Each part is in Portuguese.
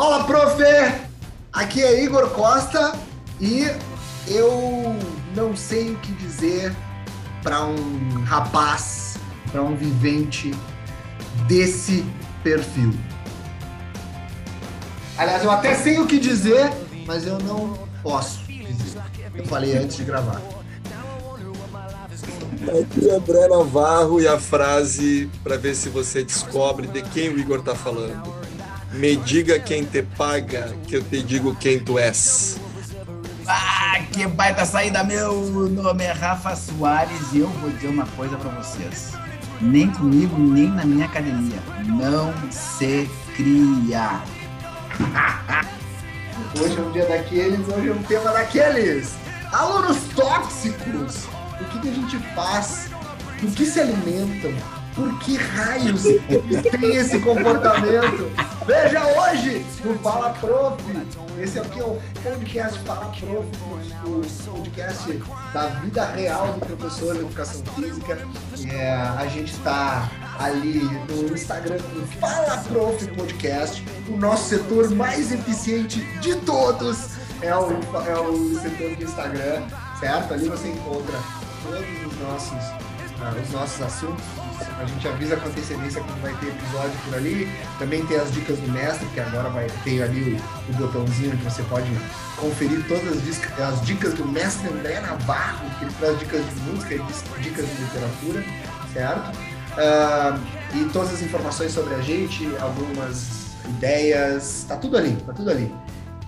Fala, prof! Aqui é Igor Costa e eu não sei o que dizer para um rapaz, para um vivente desse perfil. Aliás, eu até sei o que dizer, mas eu não posso dizer. Eu falei antes de gravar. Aqui é André Navarro e a frase para ver se você descobre de quem o Igor está falando. Me diga quem te paga, que eu te digo quem tu és. Ah, que baita saída, meu nome é Rafa Soares e eu vou dizer uma coisa para vocês. Nem comigo, nem na minha academia. Não se cria. Hoje é um dia daqueles, hoje é um tema daqueles. Alunos tóxicos. O que, que a gente faz? Do que se alimentam? Por que raios têm esse comportamento? Veja hoje no Fala Prof. Esse aqui é o podcast Fala Prof, o podcast da vida real do professor de educação física. É, a gente está ali no Instagram do Fala Prof Podcast, o nosso setor mais eficiente de todos é o, é o setor do Instagram, certo? Ali você encontra todos os nossos, uh, os nossos assuntos. A gente avisa com antecedência quando vai ter episódio por ali. Também tem as dicas do mestre, que agora vai ter ali o, o botãozinho que você pode conferir todas as dicas, as dicas do mestre André Navarro, que ele traz dicas de música e dicas de literatura, certo? Uh, e todas as informações sobre a gente, algumas ideias, tá tudo ali, tá tudo ali.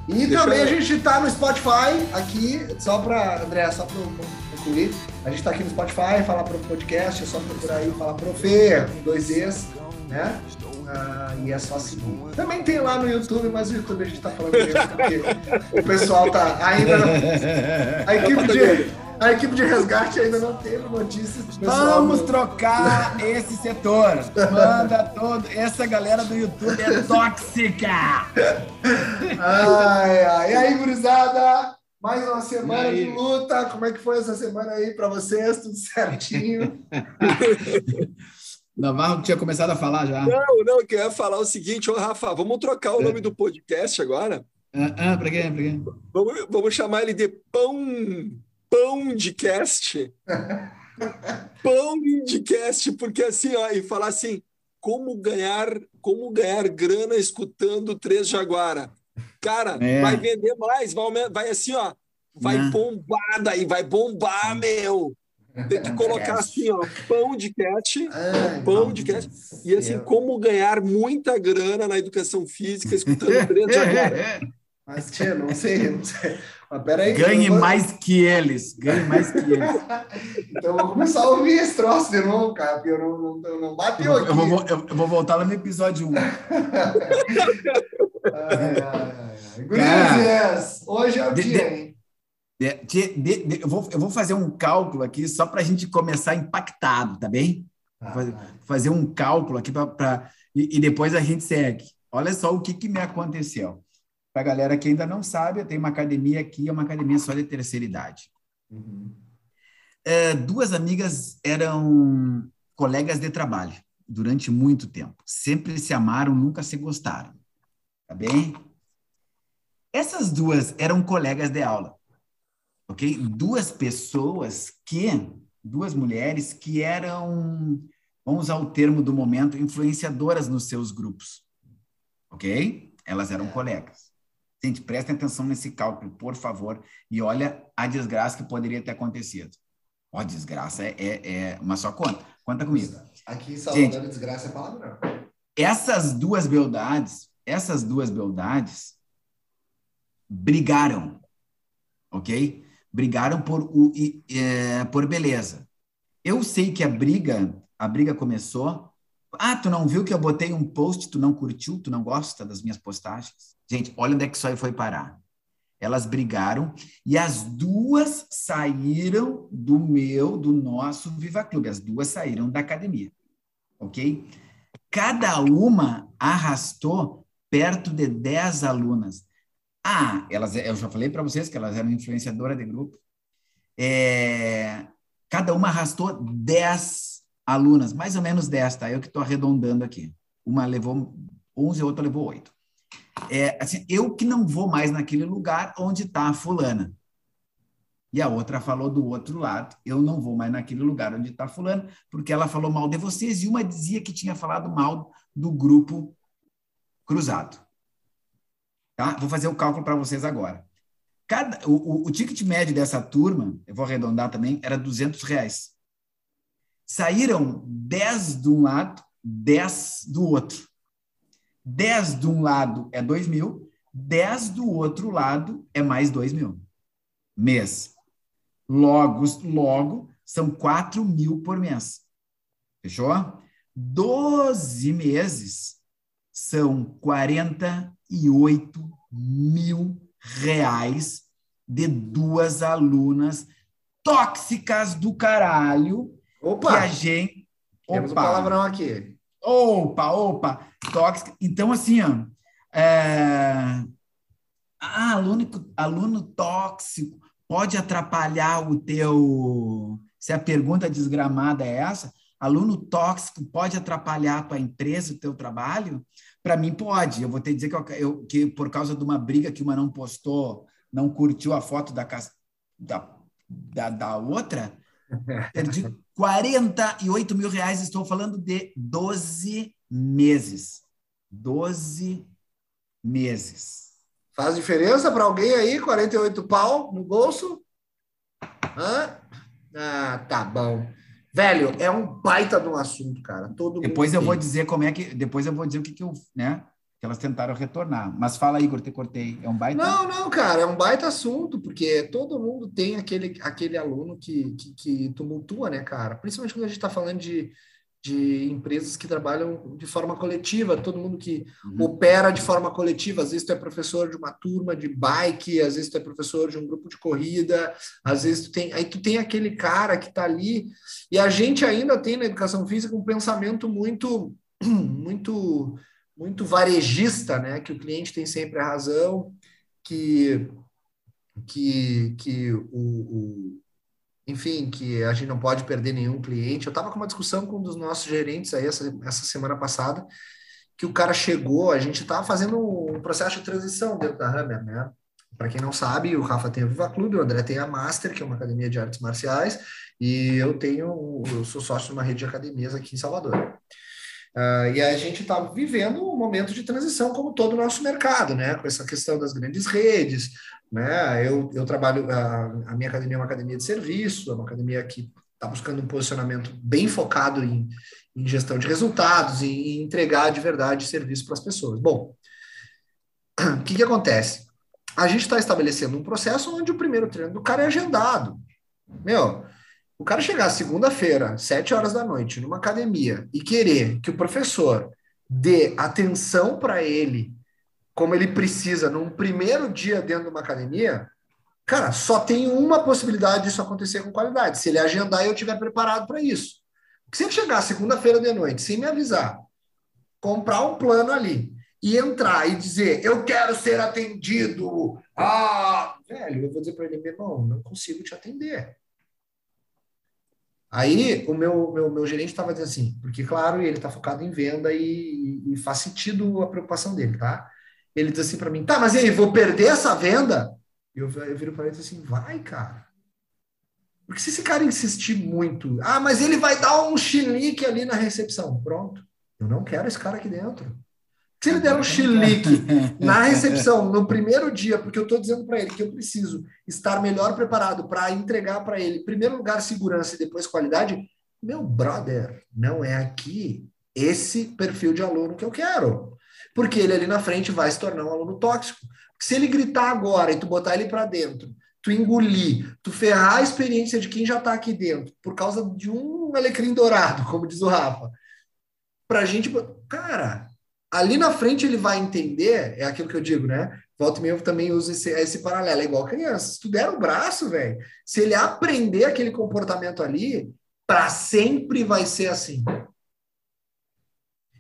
E Deixa também eu... a gente tá no Spotify aqui, só para André, só para concluir. A gente tá aqui no Spotify, falar pro podcast, é só procurar aí, falar Fê, com dois E's, né? Ah, e é só seguir. Também tem lá no YouTube, mas o YouTube a gente tá falando mesmo porque o pessoal tá ainda. Não... A equipe de a equipe de resgate ainda não teve notícias. Vamos trocar esse setor. Manda todo. Essa galera do YouTube é tóxica. Ai, ai. E aí, gurizada? Mais uma semana de luta. Como é que foi essa semana aí para vocês? Tudo certinho? Navarro tinha começado a falar já. Não, não, eu queria falar o seguinte, ô Rafa, vamos trocar o nome do podcast agora? Ah, ah para quê? Pra quê? Vamos, vamos chamar ele de Pão pão de cast. pão de cast, porque assim, ó, e falar assim, como ganhar, como ganhar grana escutando Três Jaguara. Cara, é. vai vender mais, vai, vai assim, ó, vai é. bombar daí, vai bombar, meu. Tem que colocar assim, ó, pão de cat, Ai, pão de cat, e assim, como ganhar muita grana na educação física escutando Três Jaguara. Mas, tia, não sei, não sei. Mas peraí. Ganhe vou... mais que eles. Ganhe mais que eles. então eu vou começar a ouvir esse troço de novo, cara, porque eu não, não, eu não bateu aqui. Eu vou, eu, eu vou voltar lá no episódio 1. ai, ai, ai. hoje é o de, dia, hein? De, de, de, eu, vou, eu vou fazer um cálculo aqui só para a gente começar impactado, tá bem? Ah, fazer, fazer um cálculo aqui para. E, e depois a gente segue. Olha só o que, que me aconteceu. Para a galera que ainda não sabe, eu tenho uma academia aqui, é uma academia só de terceira idade. Uhum. É, duas amigas eram colegas de trabalho durante muito tempo. Sempre se amaram, nunca se gostaram. Tá bem? Essas duas eram colegas de aula. Ok? Duas pessoas que, duas mulheres que eram, vamos usar o termo do momento, influenciadoras nos seus grupos. Ok? Elas eram colegas. Gente, prestem atenção nesse cálculo, por favor, e olha a desgraça que poderia ter acontecido. Ó, oh, desgraça é, é, é, uma só conta. Conta comigo. Aqui Salvador, Gente, desgraça é palavrão. Essas duas beldades, essas duas beldades brigaram, ok? Brigaram por, o, é, por beleza. Eu sei que a briga, a briga começou ah, tu não viu que eu botei um post, tu não curtiu, tu não gosta das minhas postagens? Gente, olha onde é que isso aí foi parar. Elas brigaram e as duas saíram do meu, do nosso Viva Clube. As duas saíram da academia, ok? Cada uma arrastou perto de 10 alunas. Ah, elas, eu já falei para vocês que elas eram influenciadoras de grupo. É, cada uma arrastou 10 alunas, mais ou menos 10, tá? Eu que estou arredondando aqui. Uma levou 11, a outra levou 8. é, assim, eu que não vou mais naquele lugar onde está a fulana. E a outra falou do outro lado, eu não vou mais naquele lugar onde está fulana, porque ela falou mal de vocês, e uma dizia que tinha falado mal do grupo cruzado. Tá? Vou fazer o cálculo para vocês agora. Cada, o, o, o, ticket médio dessa turma, eu vou arredondar também, era 200 reais. Saíram 10 de um lado, 10 do outro. 10 de um lado é 2 mil, 10 do outro lado é mais 2 mil. Mês. Logo, logo são 4 mil por mês. Fechou? 12 meses são 48 mil reais de duas alunas tóxicas do caralho Opa! que a gente. Opa. Temos um palavrão aqui. Opa, opa, tóxica. Então, assim, ó, é... ah, aluno, aluno tóxico pode atrapalhar o teu. Se a pergunta desgramada é essa, aluno tóxico pode atrapalhar a tua empresa, o teu trabalho? Para mim, pode. Eu vou ter que dizer que, eu, eu, que, por causa de uma briga que uma não postou, não curtiu a foto da, da, da, da outra, perdi 48 mil reais, estou falando de 12 meses. 12 meses. Faz diferença para alguém aí? 48 pau no bolso? Hã? Ah, tá bom. Velho, é um baita de um assunto, cara. Todo depois eu tem. vou dizer como é que. Depois eu vou dizer o que, que eu. Né? Que elas tentaram retornar. Mas fala, Igor, te cortei. É um baita. Não, não, cara, é um baita assunto, porque todo mundo tem aquele, aquele aluno que, que, que tumultua, né, cara? Principalmente quando a gente está falando de, de empresas que trabalham de forma coletiva, todo mundo que uhum. opera de forma coletiva. Às vezes tu é professor de uma turma de bike, às vezes tu é professor de um grupo de corrida, às vezes tu tem. Aí tu tem aquele cara que está ali, e a gente ainda tem na educação física um pensamento muito, muito muito varejista, né? Que o cliente tem sempre a razão, que que, que o, o enfim, que a gente não pode perder nenhum cliente. Eu estava com uma discussão com um dos nossos gerentes aí essa, essa semana passada, que o cara chegou, a gente estava fazendo um processo de transição dentro da Hammer, né? Para quem não sabe, o Rafa tem a Viva Clube, o André tem a Master, que é uma academia de artes marciais, e eu tenho, eu sou sócio de uma rede de academias aqui em Salvador. Uh, e a gente está vivendo um momento de transição, como todo o nosso mercado, né? Com essa questão das grandes redes, né? Eu, eu trabalho, a, a minha academia é uma academia de serviço, é uma academia que está buscando um posicionamento bem focado em, em gestão de resultados e em entregar de verdade serviço para as pessoas. Bom, o que, que acontece? A gente está estabelecendo um processo onde o primeiro treino do cara é agendado. Meu, o cara chegar segunda-feira, sete horas da noite, numa academia e querer que o professor dê atenção para ele como ele precisa num primeiro dia dentro de uma academia, cara, só tem uma possibilidade disso acontecer com qualidade. Se ele agendar e eu estiver preparado para isso. Porque se ele chegar segunda-feira de noite sem me avisar, comprar um plano ali e entrar e dizer eu quero ser atendido, ah, velho, eu vou dizer para ele, meu irmão, não consigo te atender. Aí o meu, meu, meu gerente estava dizendo assim, porque claro, ele está focado em venda e, e, faz sentido a preocupação dele, tá? Ele diz assim para mim, tá, mas e aí, vou perder essa venda? Eu, eu viro para ele e digo assim, vai, cara. Porque se esse cara insistir muito, ah, mas ele vai dar um chilique ali na recepção, pronto. Eu não quero esse cara aqui dentro. Se ele der um chilique na recepção no primeiro dia, porque eu estou dizendo para ele que eu preciso estar melhor preparado para entregar para ele, em primeiro lugar, segurança e depois qualidade, meu brother, não é aqui esse perfil de aluno que eu quero. Porque ele ali na frente vai se tornar um aluno tóxico. Se ele gritar agora e tu botar ele para dentro, tu engolir, tu ferrar a experiência de quem já está aqui dentro, por causa de um alecrim dourado, como diz o Rafa, para gente, cara, ali na frente ele vai entender, é aquilo que eu digo, né? Volta e meia também uso esse, esse paralelo, é igual criança. Se tu der o braço, velho, se ele aprender aquele comportamento ali, para sempre vai ser assim.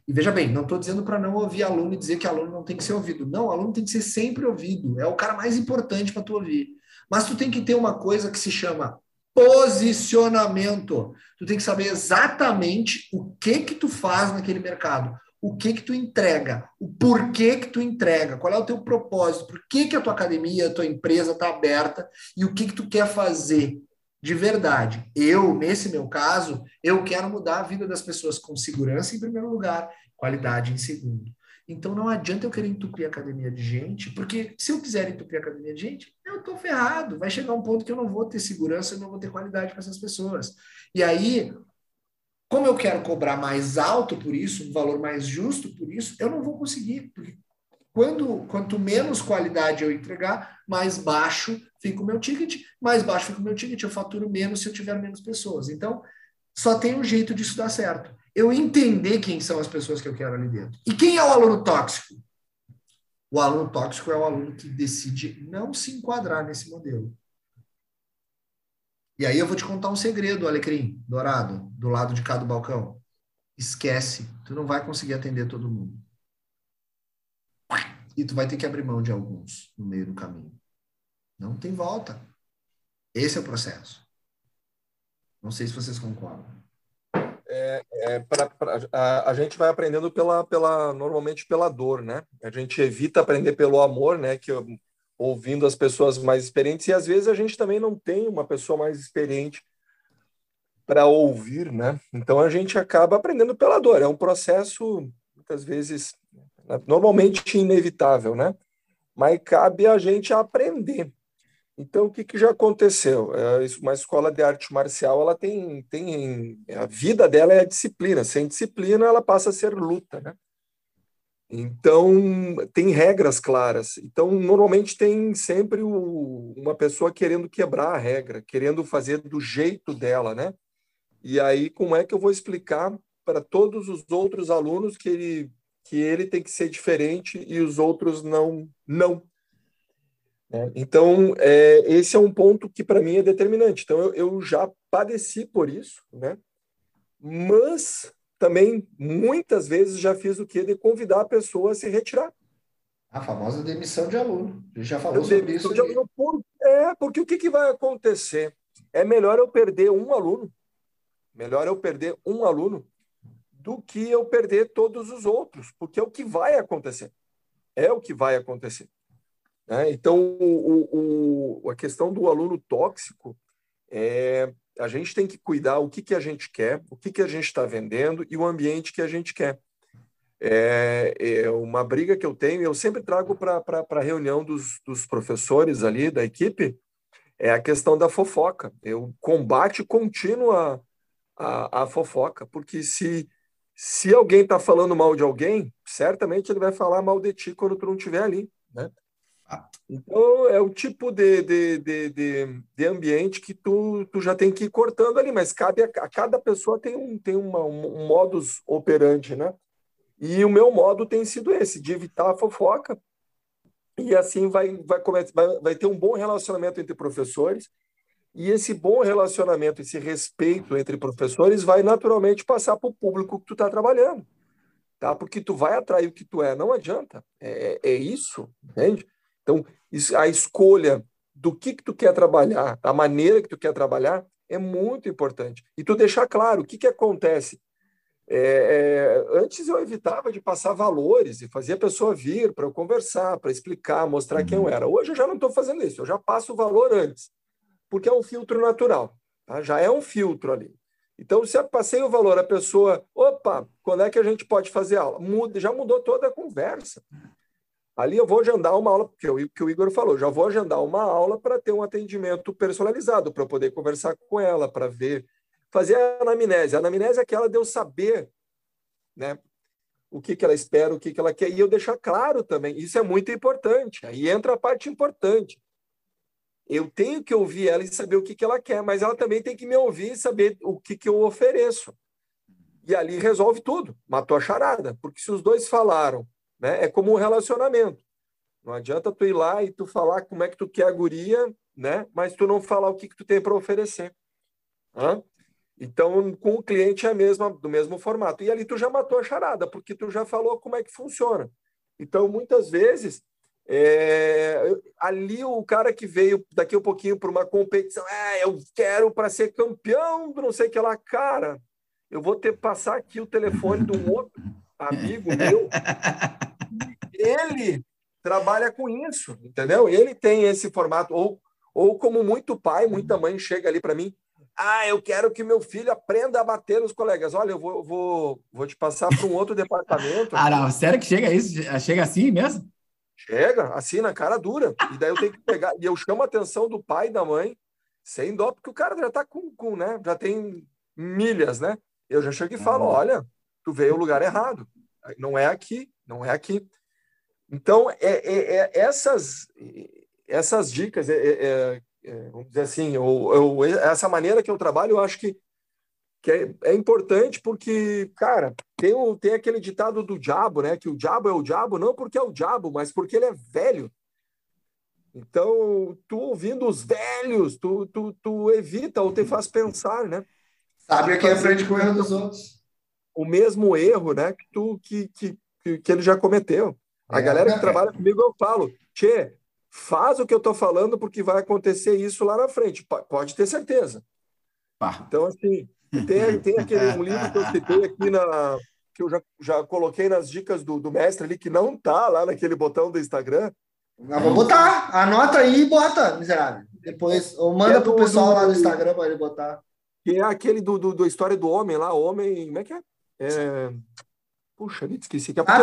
E veja bem, não estou dizendo para não ouvir aluno e dizer que aluno não tem que ser ouvido. Não, aluno tem que ser sempre ouvido. É o cara mais importante para tu ouvir. Mas tu tem que ter uma coisa que se chama posicionamento. Tu tem que saber exatamente o que que tu faz naquele mercado o que que tu entrega, o porquê que tu entrega, qual é o teu propósito, por que que a tua academia, a tua empresa está aberta e o que que tu quer fazer de verdade. Eu, nesse meu caso, eu quero mudar a vida das pessoas com segurança em primeiro lugar, qualidade em segundo. Então não adianta eu querer entupir a academia de gente, porque se eu quiser entupir a academia de gente, eu estou ferrado. Vai chegar um ponto que eu não vou ter segurança, eu não vou ter qualidade para essas pessoas. E aí, como eu quero cobrar mais alto por isso, um valor mais justo por isso, eu não vou conseguir, porque quando, quanto menos qualidade eu entregar, mais baixo fica o meu ticket, mais baixo fica o meu ticket, eu faturo menos se eu tiver menos pessoas. Então, só tem um jeito disso dar certo eu entender quem são as pessoas que eu quero ali dentro. E quem é o aluno tóxico? O aluno tóxico é o aluno que decide não se enquadrar nesse modelo. E aí eu vou te contar um segredo, Alecrim, dourado, do lado de cá do balcão. Esquece, tu não vai conseguir atender todo mundo. E tu vai ter que abrir mão de alguns no meio do caminho. Não tem volta. Esse é o processo. Não sei se vocês concordam é, é pra, pra, a, a, gente vai aprendendo pela, pela normalmente pela dor, né? A gente evita aprender pelo amor, né? Que ouvindo as pessoas mais experientes e às vezes a gente também não tem uma pessoa mais experiente para ouvir, né? Então a gente acaba aprendendo pela dor. É um processo muitas vezes normalmente inevitável, né? Mas cabe a gente aprender. Então, o que, que já aconteceu? É, uma escola de arte marcial, ela tem, tem a vida dela é a disciplina. Sem disciplina, ela passa a ser luta, né? Então, tem regras claras. Então, normalmente tem sempre o, uma pessoa querendo quebrar a regra, querendo fazer do jeito dela, né? E aí, como é que eu vou explicar para todos os outros alunos que ele, que ele tem que ser diferente e os outros não, não? Né? Então, é, esse é um ponto que para mim é determinante. Então, eu, eu, já padeci por isso, né? mas também muitas vezes já fiz o que de convidar a pessoa a se retirar. A famosa demissão de aluno. A gente já falou sobre isso. Por, é, porque o que, que vai acontecer? É melhor eu perder um aluno, melhor eu perder um aluno do que eu perder todos os outros, porque é o que vai acontecer. É o que vai acontecer. Né? Então, o, o, a questão do aluno tóxico é a gente tem que cuidar o que, que a gente quer, o que, que a gente está vendendo e o ambiente que a gente quer. É, é uma briga que eu tenho, eu sempre trago para a reunião dos, dos professores ali, da equipe, é a questão da fofoca. Eu combate contínuo a, a, a fofoca, porque se, se alguém está falando mal de alguém, certamente ele vai falar mal de ti quando tu não estiver ali. Né? Então, é o tipo de, de, de, de, de ambiente que tu, tu já tem que ir cortando ali, mas cabe a, a cada pessoa tem um, tem uma, um modus operandi, né? E o meu modo tem sido esse, de evitar a fofoca, e assim vai, vai, vai, vai ter um bom relacionamento entre professores, e esse bom relacionamento, esse respeito entre professores vai naturalmente passar para o público que tu está trabalhando, tá? Porque tu vai atrair o que tu é, não adianta, é, é isso, entende? Então, a escolha do que, que tu quer trabalhar, a maneira que tu quer trabalhar, é muito importante. E tu deixar claro o que, que acontece. É, é, antes eu evitava de passar valores e fazia a pessoa vir para eu conversar, para explicar, mostrar uhum. quem eu uhum. era. Hoje eu já não estou fazendo isso, eu já passo o valor antes, porque é um filtro natural, tá? já é um filtro ali. Então, se eu passei o valor, a pessoa, opa, quando é que a gente pode fazer aula? Muda, já mudou toda a conversa. Ali eu vou agendar uma aula, porque o que o Igor falou, já vou agendar uma aula para ter um atendimento personalizado, para poder conversar com ela, para ver, fazer a anamnese. A anamnese é aquela de eu saber né, o que, que ela espera, o que, que ela quer, e eu deixar claro também. Isso é muito importante. Aí entra a parte importante. Eu tenho que ouvir ela e saber o que, que ela quer, mas ela também tem que me ouvir e saber o que, que eu ofereço. E ali resolve tudo. Matou a charada. Porque se os dois falaram né? É como um relacionamento. Não adianta tu ir lá e tu falar como é que tu quer a guria, né? mas tu não falar o que, que tu tem para oferecer. Hã? Então, com o cliente é a mesma, do mesmo formato. E ali tu já matou a charada, porque tu já falou como é que funciona. Então, muitas vezes, é, ali o cara que veio daqui a um pouquinho para uma competição, é, eu quero para ser campeão do não sei que lá, cara, eu vou ter que passar aqui o telefone de um outro amigo meu, ele trabalha com isso, entendeu? Ele tem esse formato, ou, ou como muito pai, muita mãe chega ali para mim, ah, eu quero que meu filho aprenda a bater os colegas. Olha, eu vou, vou, vou te passar para um outro departamento. ah, não, sério que chega isso? Chega assim mesmo? Chega, assim, na cara dura. E daí eu tenho que pegar. E eu chamo a atenção do pai e da mãe, sem dó, porque o cara já tá com, com né? Já tem milhas, né? Eu já chego e falo: olha, tu veio ao lugar errado. Não é aqui, não é aqui. Então, é, é, é essas, essas dicas, é, é, é, vamos dizer assim, ou, essa maneira que eu trabalho, eu acho que, que é, é, importante porque, cara, tem, um, tem aquele ditado do diabo, né? Que o diabo é o diabo não porque é o diabo, mas porque ele é velho. Então, tu ouvindo os velhos, tu, tu, tu evita ou te faz pensar, né? Sabe quem aprende com o erro dos outros. O mesmo erro, né? Que, tu, que, que, que ele já cometeu. A é, galera que trabalha comigo, eu falo, Tchê, faz o que eu estou falando porque vai acontecer isso lá na frente. Pode ter certeza. Pá. Então, assim, tem, tem aquele um livro que eu citei aqui na que eu já, já coloquei nas dicas do, do mestre ali, que não tá lá naquele botão do Instagram. Ah, vou botar. Anota aí e bota, miserável. Depois, ou manda é pro pessoal do, lá no Instagram para ele botar. Que é aquele do, do, do, História do Homem lá, Homem. Como é que é? é... Puxa, me esqueci. Que é ah,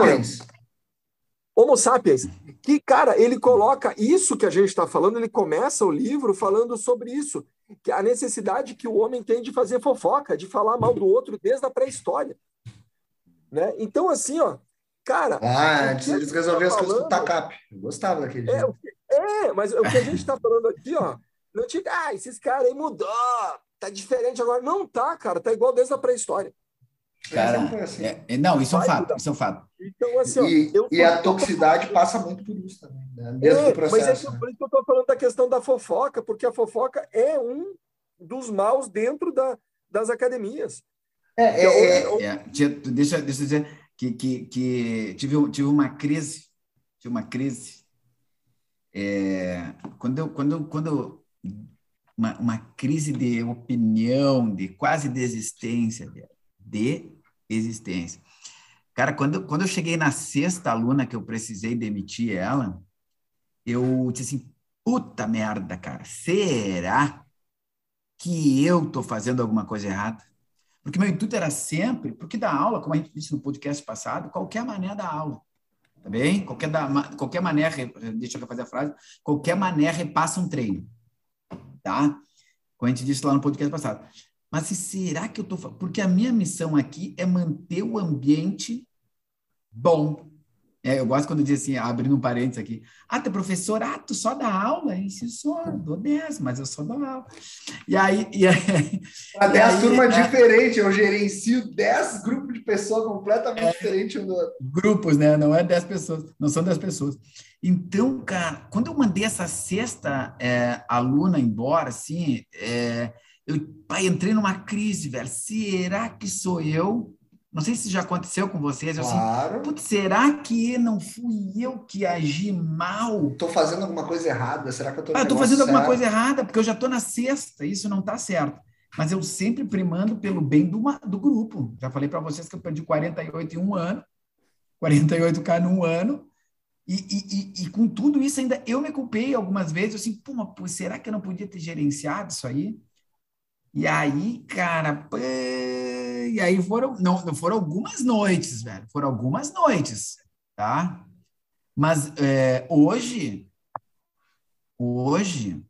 Homo sapiens, que, cara, ele coloca isso que a gente está falando, ele começa o livro falando sobre isso, que a necessidade que o homem tem de fazer fofoca, de falar mal do outro desde a pré-história. Né? Então, assim, ó, cara. Ah, eles resolveram tá as coisas com o TACAP. Eu gostava daquele. É, é, mas o que a gente está falando aqui, ó, não tinha, ah, esses caras aí mudou, tá diferente agora. Não tá, cara, tá igual desde a pré-história. Cara, assim. é, é, não, isso é um fato, isso é um fato. Então, assim, e, ó, e a toxicidade passa muito por isso também, né? Dentro é, do processo. Mas é né? por isso que eu estou falando da questão da fofoca, porque a fofoca é um dos maus dentro da, das academias. É, é, é, é deixa, deixa eu dizer que, que, que tive, tive uma crise, tive uma crise é, quando eu, quando, quando uma, uma crise de opinião, de quase desistência de existência. Cara, quando, quando eu cheguei na sexta aluna que eu precisei demitir ela, eu disse assim, puta merda, cara, será que eu tô fazendo alguma coisa errada? Porque meu intuito era sempre, porque da aula, como a gente disse no podcast passado, qualquer maneira da aula, tá bem? Qualquer, da, qualquer maneira, deixa eu fazer a frase, qualquer maneira repassa um treino, tá? Como a gente disse lá no podcast passado. Mas será que eu estou. Porque a minha missão aqui é manter o ambiente bom. É, eu gosto quando diz assim, abrindo um parênteses aqui. Ah, tu é professor, ah, tu só dá aula? Isso, só, dou 10, mas eu só dou aula. E aí... E aí Até as turmas é, diferentes, eu gerencio 10 grupos de pessoas completamente é, diferentes um do outro. Grupos, né? Não é 10 pessoas, não são 10 pessoas. Então, cara, quando eu mandei essa sexta é, aluna embora, assim, é, eu, pai, entrei numa crise, velho. Será que sou eu? Não sei se já aconteceu com vocês. Eu assim, claro. Assim, será que não fui eu que agi mal? Estou fazendo alguma coisa errada? Será que eu estou ah, Estou fazendo alguma coisa errada, porque eu já estou na sexta, isso não está certo. Mas eu sempre primando pelo bem do, do grupo. Já falei para vocês que eu perdi 48 em um ano, 48K num ano, e, e, e, e, com tudo isso ainda eu me culpei algumas vezes, assim, pô, mas, será que eu não podia ter gerenciado isso aí? E aí, cara, e aí foram, não, não foram algumas noites, velho, foram algumas noites, tá? Mas é, hoje, hoje,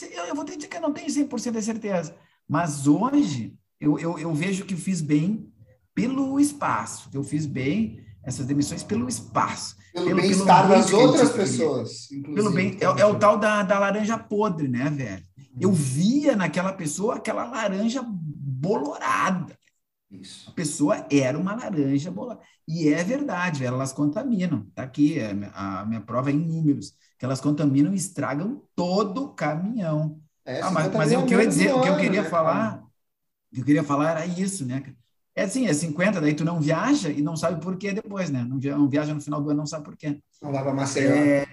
eu, eu vou te dizer que eu não tenho 100% de certeza, mas hoje eu, eu, eu vejo que fiz bem pelo espaço, eu fiz bem essas demissões pelo espaço. Pelo, pelo bem-estar das outras pessoas. Pelo bem, é, é, o tal da, da laranja podre, né, velho? Eu via naquela pessoa aquela laranja bolorada. Isso. A pessoa era uma laranja bolorada. E é verdade, elas contaminam. Está aqui é, a minha prova é em números. Que elas contaminam e estragam todo o caminhão. É, ah, mas, mas o que eu ia dizer, o que eu queria né, falar, o que eu queria falar era isso, né? É assim, é 50, daí tu não viaja e não sabe por quê depois, né? Não viaja no final do ano, não sabe por quê. Não vai para Maceió. É,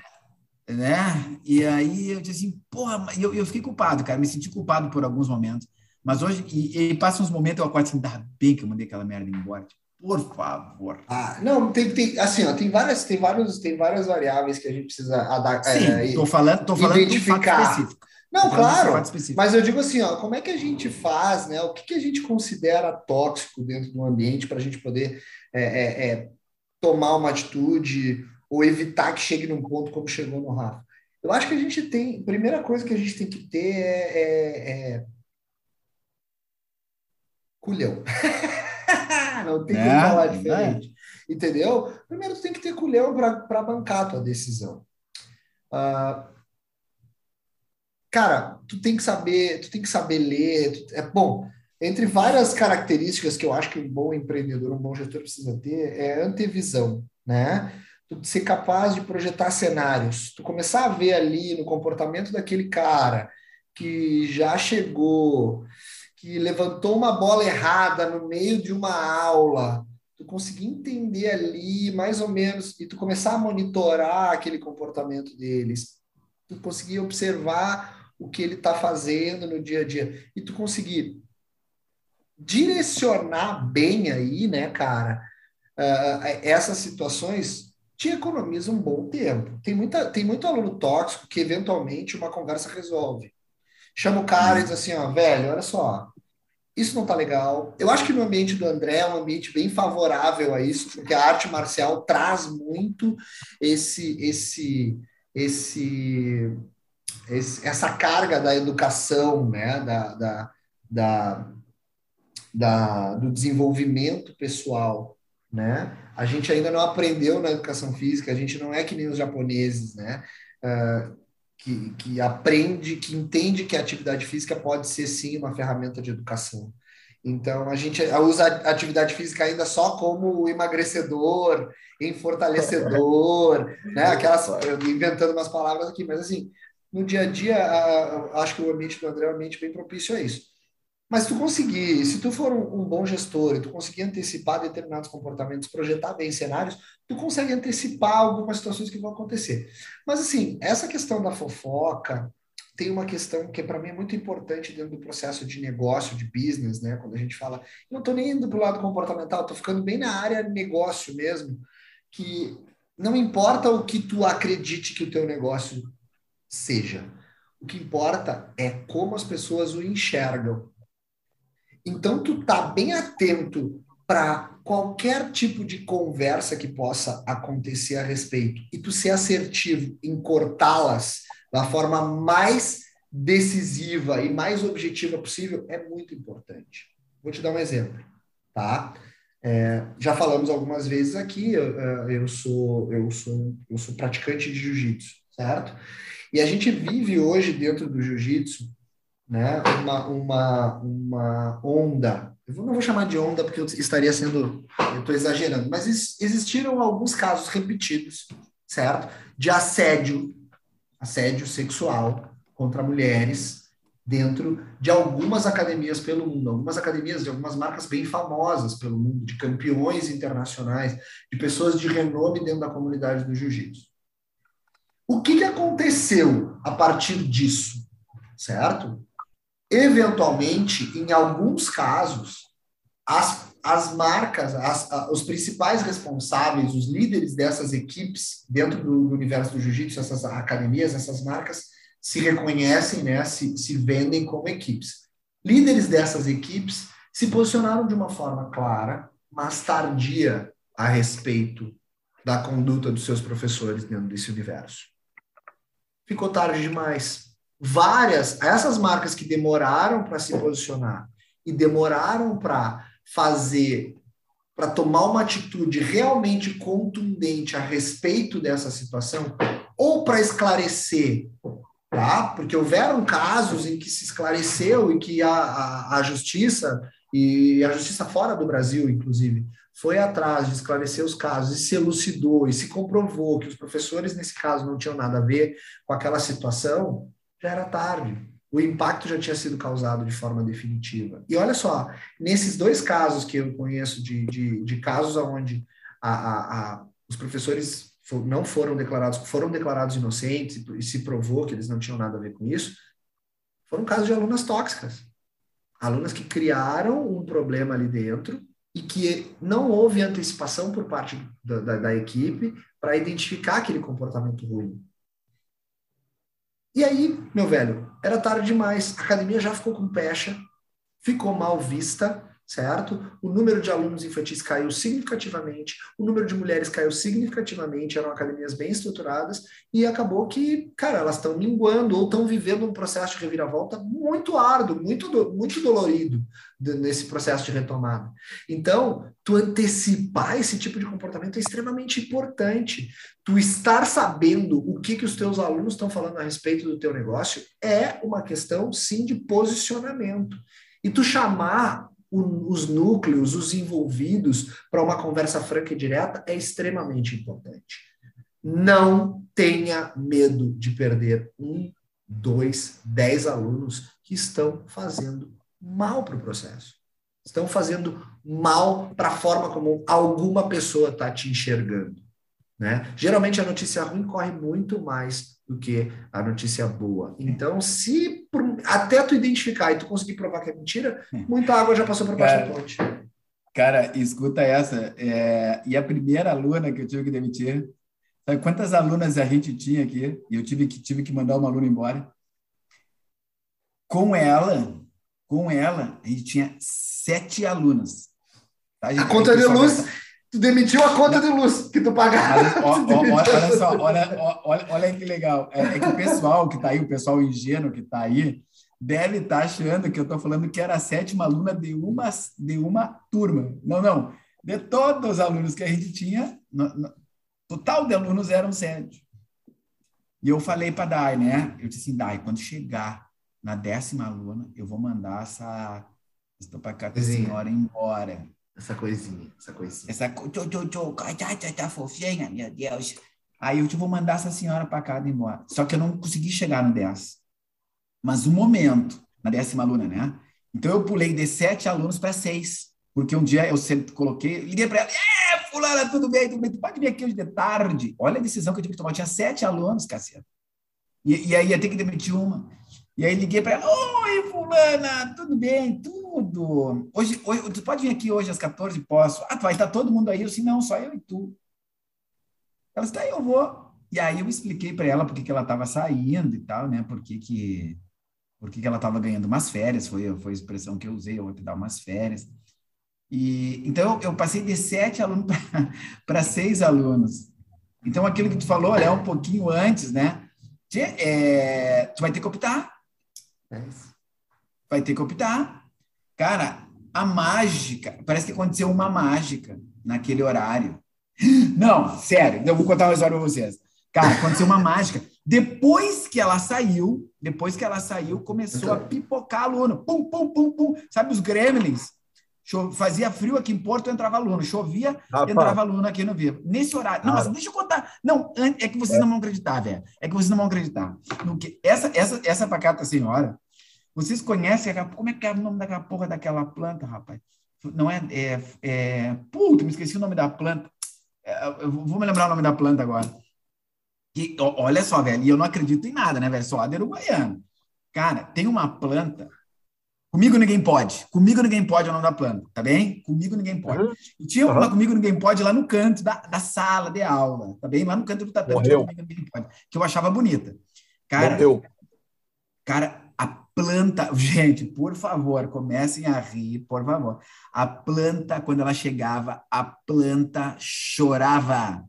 né? E aí eu disse assim, porra, eu, eu fiquei culpado, cara, me senti culpado por alguns momentos. Mas hoje, e, e passa uns momentos, eu acordo assim, dá bem que eu mandei aquela merda embora. Tipo, Por favor. Ah, não, tem, tem assim, ó, tem várias, tem vários, tem várias variáveis que a gente precisa adaptar. Sim, é, tô falando, tô falando identificar. específico. Não, claro. Mas eu digo assim, ó, como é que a gente faz, né? O que, que a gente considera tóxico dentro do ambiente para a gente poder é, é, é, tomar uma atitude ou evitar que chegue num ponto como chegou no Rafa? Eu acho que a gente tem, a primeira coisa que a gente tem que ter é, é, é culhão. não tem é, como falar diferente. Entendeu? Primeiro, tu tem que ter culhão para bancar a tua decisão. Uh, cara, tu tem que saber, tu tem que saber ler. Tu, é bom. Entre várias características que eu acho que um bom empreendedor, um bom gestor precisa ter, é antevisão, né? Ser capaz de projetar cenários, tu começar a ver ali no comportamento daquele cara que já chegou, que levantou uma bola errada no meio de uma aula, tu conseguir entender ali mais ou menos e tu começar a monitorar aquele comportamento deles, tu conseguir observar o que ele está fazendo no dia a dia e tu conseguir direcionar bem aí, né, cara, uh, essas situações te economiza um bom tempo. Tem, muita, tem muito aluno tóxico que eventualmente uma conversa resolve. Chama o cara e diz assim, ó, velho, olha só, isso não tá legal. Eu acho que no ambiente do André é um ambiente bem favorável a isso, porque a arte marcial traz muito esse esse esse, esse essa carga da educação, né, da, da, da, da, do desenvolvimento pessoal, né? A gente ainda não aprendeu na educação física, a gente não é que nem os japoneses, né? Uh, que, que aprende, que entende que a atividade física pode ser sim uma ferramenta de educação. Então a gente usa a atividade física ainda só como emagrecedor, em fortalecedor, né? Aquelas inventando umas palavras aqui, mas assim, no dia a dia, acho que o ambiente do André é um ambiente bem propício a isso. Mas tu conseguir, se tu for um, um, bom gestor e tu conseguir antecipar determinados comportamentos, projetar bem cenários, tu consegue antecipar algumas situações que vão acontecer. Mas assim, essa questão da fofoca tem uma questão que para mim é muito importante dentro do processo de negócio, de business, né? Quando a gente fala, não estou nem indo para o lado comportamental, estou ficando bem na área negócio mesmo, que não importa o que tu acredite que o teu negócio seja. O que importa é como as pessoas o enxergam. Então, tu tá bem atento para qualquer tipo de conversa que possa acontecer a respeito e tu ser assertivo em cortá-las da forma mais decisiva e mais objetiva possível é muito importante. Vou te dar um exemplo, tá? É, já falamos algumas vezes aqui, eu, eu, sou eu sou eu sou praticante de jiu-jitsu, certo? E a gente vive hoje dentro do jiu-jitsu né, uma, uma, uma onda. Eu não vou chamar de onda porque eu estaria sendo, eu estou exagerando, mas existiram alguns casos repetidos, certo? De assédio, assédio sexual contra mulheres dentro de algumas academias pelo mundo, algumas academias de algumas marcas bem famosas pelo mundo, de campeões internacionais, de pessoas de renome dentro da comunidade do jiu-jitsu. O que, que aconteceu a partir disso, certo? Eventualmente, em alguns casos, as, as marcas, as, os principais responsáveis, os líderes dessas equipes dentro do, do universo do jiu-jitsu, essas academias, essas marcas, se reconhecem, né, se, se vendem como equipes. Líderes dessas equipes se posicionaram de uma forma clara, mas tardia a respeito da conduta dos seus professores dentro desse universo. Ficou tarde demais várias, essas marcas que demoraram para se posicionar e demoraram para fazer, para tomar uma atitude realmente contundente a respeito dessa situação, ou para esclarecer, tá? Porque houveram casos em que se esclareceu e que a, a, a justiça, e a justiça fora do Brasil, inclusive, foi atrás de esclarecer os casos e se elucidou e se comprovou que os professores, nesse caso, não tinham nada a ver com aquela situação, já era tarde. O impacto já tinha sido causado de forma definitiva. E olha só, nesses dois casos que eu conheço, de, de, de casos onde a, a, a, os professores não foram declarados, foram declarados inocentes e, se provou que eles não tinham nada a ver com isso, foram casos de alunas tóxicas. Alunas que criaram um problema ali dentro, e que não houve antecipação por parte da, da, da equipe para identificar aquele comportamento ruim. E aí, meu velho, era tarde demais, a academia já ficou com pecha, ficou mal vista, certo? O número de alunos infantis caiu significativamente, o número de mulheres caiu significativamente, eram academias bem estruturadas, e acabou que, cara, elas estão minguando ou estão vivendo um processo de reviravolta muito árduo, muito, muito dolorido nesse processo de retomada. Então, tu antecipar esse tipo de comportamento é extremamente importante. Tu estar sabendo o que, que os teus alunos estão falando a respeito do teu negócio é uma questão, sim, de posicionamento. E tu chamar os núcleos, os envolvidos para uma conversa franca e direta é extremamente importante. Não tenha medo de perder um, dois, dez alunos que estão fazendo mal para o processo. Estão fazendo mal para a forma como alguma pessoa está te enxergando. Né? Geralmente a notícia ruim corre muito mais do que a notícia boa. Então, se até tu identificar e tu conseguir provar que é mentira, muita água já passou por baixo da ponte. Cara, escuta essa. É, e a primeira aluna que eu tive que demitir, sabe quantas alunas a gente tinha aqui? E eu tive que, tive que mandar uma aluna embora. Com ela, com ela, a gente tinha sete alunas. Tá? A, a conta de luz Tu demitiu a conta de luz que tu pagava. Olha, olha só, olha, olha, olha que legal. É, é, que o pessoal que está aí, o pessoal ingênuo que está aí, deve estar tá achando que eu estou falando que era a sétima aluna de uma, de uma turma. Não, não. De todos os alunos que a gente tinha, no, no, total de alunos eram sete. E eu falei para Dai, né? Eu disse assim, Dai, quando chegar na décima aluna, eu vou mandar essa, essa senhora embora. Essa coisinha, essa coisinha. Essa tchô, tchô, tchô, tá, tá fofinha, meu Deus. Aí eu te vou mandar essa senhora para casa embora. Só que eu não consegui chegar no 10. Mas o momento, na décima aluna, né? Então eu pulei de sete alunos para seis. Porque um dia eu sempre coloquei, liguei para ela, é, fulana, tudo bem, tudo bem, tu pode vir aqui hoje de tarde. Olha a decisão que eu tive que tomar. Eu tinha sete alunos, caceta. E, e aí ia ter que demitir uma. E aí liguei para ela, oi, fulana, tudo bem? Tudo. Hoje, hoje, tu pode vir aqui hoje às 14? Posso. Ah, vai estar todo mundo aí? Eu disse, não, só eu e tu. Ela disse, tá, eu vou. E aí eu expliquei para ela porque que ela estava saindo e tal, né? Porque que, porque que ela estava ganhando umas férias, foi, foi a expressão que eu usei, eu vou te dar umas férias. E, então, eu passei de sete alunos para seis alunos. Então, aquilo que tu falou, é um pouquinho antes, né? É, tu vai ter que optar. É Vai ter que optar. Cara, a mágica, parece que aconteceu uma mágica naquele horário. Não, sério, eu vou contar uma história para vocês. Cara, aconteceu uma mágica. Depois que ela saiu, depois que ela saiu, começou a pipocar aluno. Pum, pum, pum, pum. Sabe os gremlins? Fazia frio aqui em Porto, entrava aluno. Chovia, entrava aluno aqui no Vivo. Nesse horário. Não, mas deixa eu contar. Não, é que vocês não vão acreditar, velho. É que vocês não vão acreditar. No que, essa, essa, essa pacata senhora, vocês conhecem como é que é o nome daquela porra daquela planta, rapaz? Não é, é, é puta, me esqueci o nome da planta. É, eu vou me lembrar o nome da planta agora. E, olha só, velho, e eu não acredito em nada, né, velho? Sou de uruguaiano. Cara, tem uma planta. Comigo ninguém pode. Comigo ninguém pode é o nome da planta, tá bem? Comigo ninguém pode. Uhum. E tinha uma uhum. comigo ninguém pode lá no canto da, da sala de aula, tá bem? Lá no canto do tatame, comigo ninguém pode, que eu achava bonita. Cara, Morreu. cara, planta, gente, por favor, comecem a rir, por favor. A planta, quando ela chegava, a planta chorava.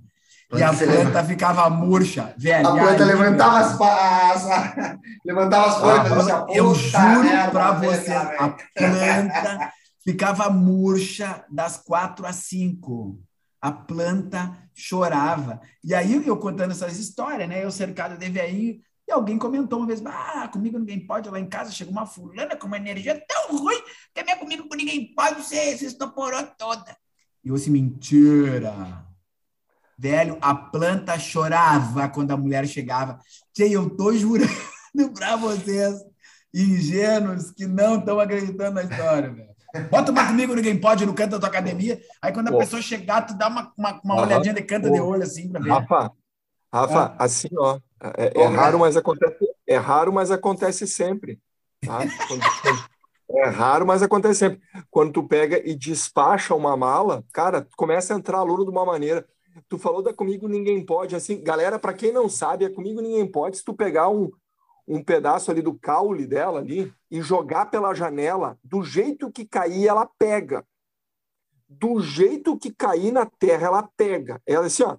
E a planta ficava murcha, velho. A planta aí, levantava as, as, levantava as folhas. Ah, eu juro para você, a planta ficava murcha das quatro às cinco. A planta chorava. E aí eu contando essas histórias, né? Eu cercado de aí e alguém comentou uma vez, ah, comigo ninguém pode, lá em casa chega uma fulana com uma energia tão ruim que minha comigo com ninguém pode, você se estoporou toda. E eu assim, mentira. Velho, a planta chorava quando a mulher chegava. Tchê, eu tô jurando para vocês, ingênuos, que não estão acreditando na história, velho. Bota uma comigo, ninguém pode, no canto da tua academia. Aí quando a Pô. pessoa chegar, tu dá uma, uma, uma olhadinha de canto Pô. de olho assim para ver. Rafa, Rafa, ah. assim, ó, é, é raro, mas acontece, é raro, mas acontece sempre. Tá? É raro, mas acontece sempre. Quando tu pega e despacha uma mala, cara, começa a entrar aluno de uma maneira. Tu falou da Comigo Ninguém Pode, assim, galera, para quem não sabe, a Comigo Ninguém Pode, se tu pegar um, um pedaço ali do caule dela ali e jogar pela janela, do jeito que cair, ela pega. Do jeito que cair na terra, ela pega. Ela assim, ó,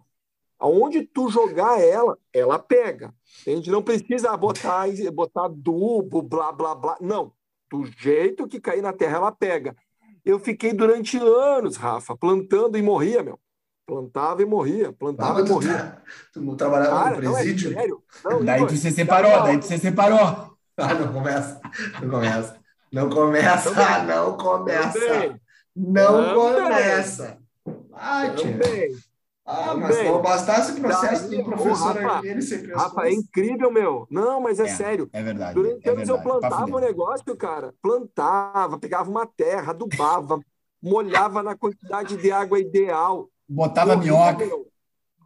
aonde tu jogar ela, ela pega. Entende? Não precisa botar, botar adubo, blá, blá, blá. Não. Do jeito que cair na terra, ela pega. Eu fiquei durante anos, Rafa, plantando e morria, meu. Plantava e morria, plantava ah, e morria. Tá, tu não trabalhava Cara, no presídio? Não, é sério. Não, daí tu se separou, não, daí tu se separou. Ah, não começa. Não começa. Não começa. Não começa. Não começa. Tia. Ah, mas não bastasse o processo Daí, do professor Rafa, ele sempre Rafa, é incrível, meu. Não, mas é, é sério. É verdade. Durante é anos eu plantava o um negócio, cara. Plantava, pegava uma terra, adubava, molhava na quantidade de água ideal. Botava morria, minhoca. Meu.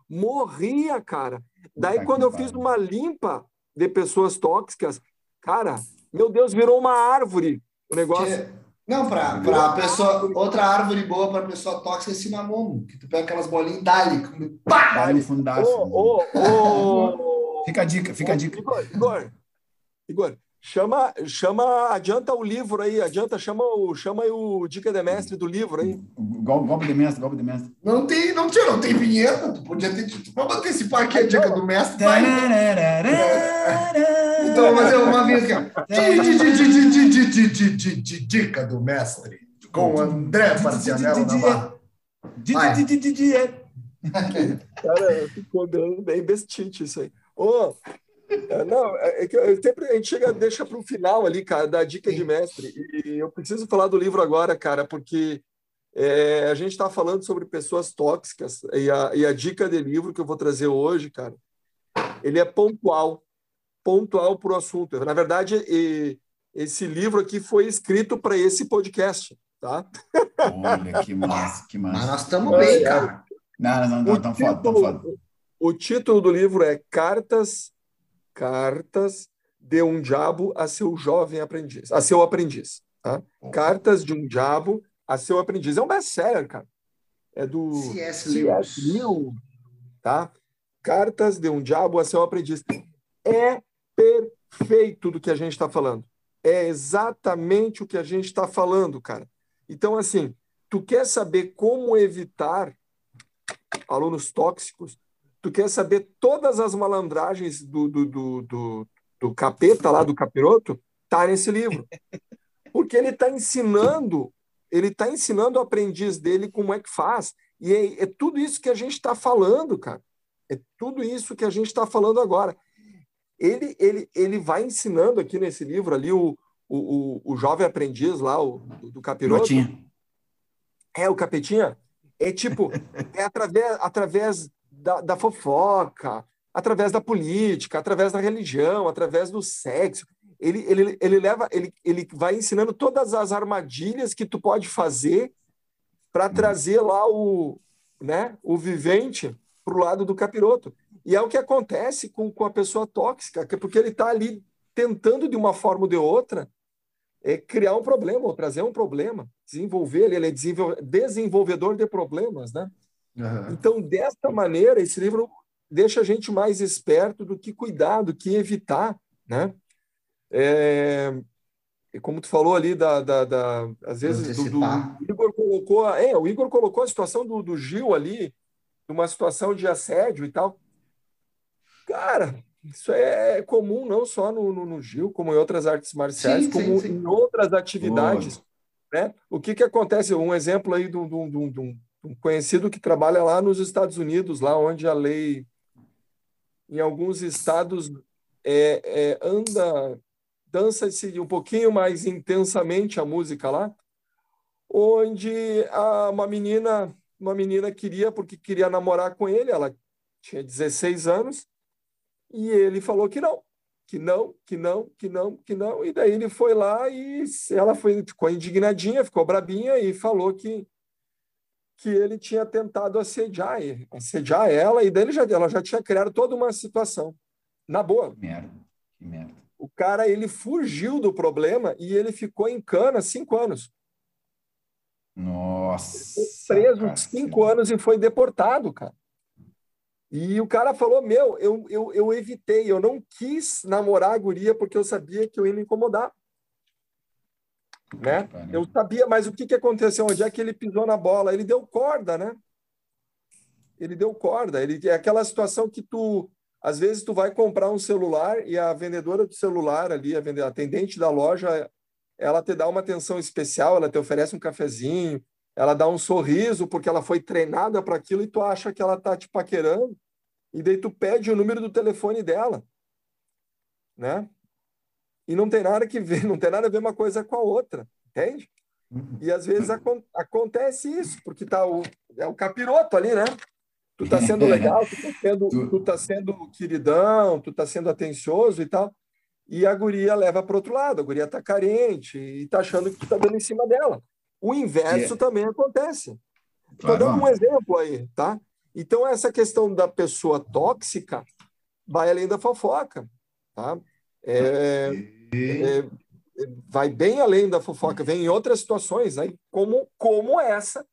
Morria, cara. Daí, quando eu fiz uma limpa de pessoas tóxicas, cara, meu Deus, virou uma árvore o negócio. Que... Não, para a pessoa, outra árvore boa para pessoa tóxica é cinnamon, que tu pega aquelas bolinhas dali, pá! Dali fundaço. Oh, oh, oh. fica a dica, fica a dica. Igor, Igor, Igor, chama, chama, adianta o livro aí, adianta, chama o, chama aí o dica de mestre do livro aí. Golpe de mestre, golpe de mestre. Não tem, não tinha, não tem vinheta, tu podia ter, tu pode antecipar aqui a dica do mestre, vai. Então, vou fazer uma vez aqui, Dica do mestre, com André Marcianello Navarro. Cara, ficou bem bestite isso aí. Ô, não, é que eu, sempre a gente chega, deixa para o final ali, cara, da dica de mestre. E eu preciso falar do livro agora, cara, porque é, a gente está falando sobre pessoas tóxicas e a, e a dica de livro que eu vou trazer hoje, cara, ele é pontual pontual para o assunto. Na verdade, esse livro aqui foi escrito para esse podcast, tá? Olha, que massa, que massa. Mas nós estamos bem, cara. Não, não, não, tão foda, tão foda. O título do livro é Cartas, Cartas de um Diabo a seu jovem aprendiz, a seu aprendiz, tá? Cartas de um Diabo a seu aprendiz. É um best-seller, cara. É do C.S. Lewis. Lewis, tá? Cartas de um Diabo a seu aprendiz. É perfeito do que a gente está falando. É exatamente o que a gente está falando, cara. Então, assim, tu quer saber como evitar alunos tóxicos? Tu quer saber todas as malandragens do, do, do, do, do capeta lá, do capiroto? Tá nesse livro. Porque ele está ensinando, ele está ensinando o aprendiz dele como é que faz. E é, é tudo isso que a gente está falando, cara. É tudo isso que a gente está falando agora ele, ele, ele vai ensinando aqui nesse livro ali o, o, o, o jovem aprendiz lá, o, do, capiroto. Capetinha. É, o capetinha. É tipo, é através, através da, da fofoca, através da política, através da religião, através do sexo. Ele, ele, ele leva, ele, ele vai ensinando todas as armadilhas que tu pode fazer para uhum. trazer lá o, né, o vivente para o lado do capiroto. E é o que acontece com, com a pessoa tóxica, que é porque ele está ali tentando, de uma forma ou de outra, é, criar um problema, ou trazer um problema, desenvolver, ele é desenvolvedor de problemas, né? Uhum. Então, desta maneira, esse livro deixa a gente mais esperto do que cuidar, do que evitar, né? É, como tu falou ali da, da, da às vezes do, do, o Igor colocou, é, o Igor colocou a situação do, do Gil ali, numa situação de assédio e tal. Cara, isso é comum não só no, no, no Gil, como em outras artes marciais, sim, como sim, sim. em outras atividades. Né? O que, que acontece? Um exemplo aí de um, conhecido que trabalha lá nos Estados Unidos, lá onde a lei, em alguns estados, é, é, anda, dança-se um pouquinho mais intensamente a música lá, onde a, uma menina uma menina queria, porque queria namorar com ele, ela tinha 16 anos, e ele falou que não, que não, que não, que não, que não. E daí ele foi lá e ela foi, ficou indignadinha, ficou brabinha e falou que, que ele tinha tentado assediar, assediar ela, e daí já, ela já tinha criado toda uma situação. Na boa. Que merda, que merda. O cara, ele fugiu do problema e ele ficou em cana cinco anos. Nossa. Foi preso cara. cinco anos e foi deportado, cara. E o cara falou: Meu, eu, eu, eu evitei, eu não quis namorar a guria porque eu sabia que eu ia me incomodar. Né? Eu sabia, mas o que, que aconteceu? Onde é que ele pisou na bola? Ele deu corda, né? Ele deu corda. Ele, é aquela situação que tu, às vezes, tu vai comprar um celular e a vendedora do celular ali, a, vendedora, a atendente da loja, ela te dá uma atenção especial, ela te oferece um cafezinho, ela dá um sorriso porque ela foi treinada para aquilo e tu acha que ela está te paquerando e daí tu pede o número do telefone dela, né? E não tem nada que ver, não tem nada a ver uma coisa com a outra, entende? Uhum. E às vezes ac acontece isso, porque tá o, é o capiroto ali, né? Tu tá sendo legal, tu tá sendo, tu tá sendo queridão, tu tá sendo atencioso e tal. E a guria leva para outro lado, a guria tá carente e tá achando que tu tá dando em cima dela. O inverso é. também acontece. Estou dando um exemplo aí, tá? Então, essa questão da pessoa tóxica vai além da fofoca, tá? É, é, vai bem além da fofoca, vem em outras situações, aí, como, como essa,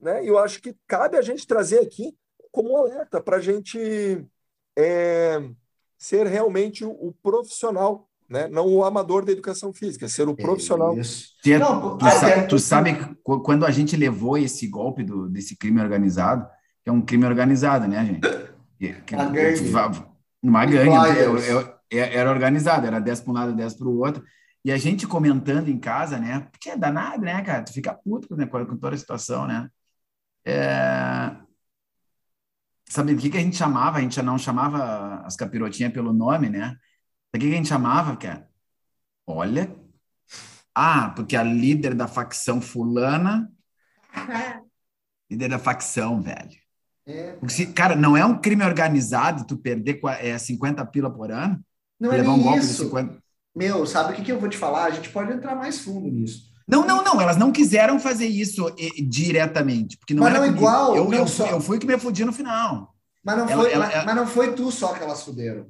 né? E eu acho que cabe a gente trazer aqui como um alerta para a gente é, ser realmente o, o profissional né? não o amador da educação física, ser o profissional. É, não, tu, sabe, tu, sabe, quando a gente levou esse golpe do, desse crime organizado, que é um crime organizado, né, gente? Que, uma gangue. Uma gangue. Eu, eu, era organizado, era 10 para um lado, 10 para o outro. E a gente comentando em casa, né? Porque é danado, né, cara? Tu fica puto né, com toda a situação, né? É... Sabe o que, que a gente chamava? A gente não chamava as capirotinhas pelo nome, né? O que a gente chamava, cara? Olha. Ah, porque a líder da facção fulana. líder da facção, velho. É, porque se, cara, não é um crime organizado tu perder é, 50 pila por ano? Não é nem um isso. 50... Meu, sabe o que, que eu vou te falar? A gente pode entrar mais fundo nisso. Não, não, não. Elas não quiseram fazer isso diretamente. Porque não mas não é igual. Eu, não eu, só... eu fui que me fudi no final. Mas não, ela, foi, ela, mas, mas não foi tu só que elas fuderam.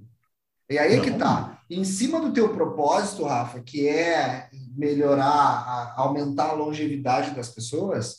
E aí é que tá. Em cima do teu propósito, Rafa, que é melhorar, a, aumentar a longevidade das pessoas,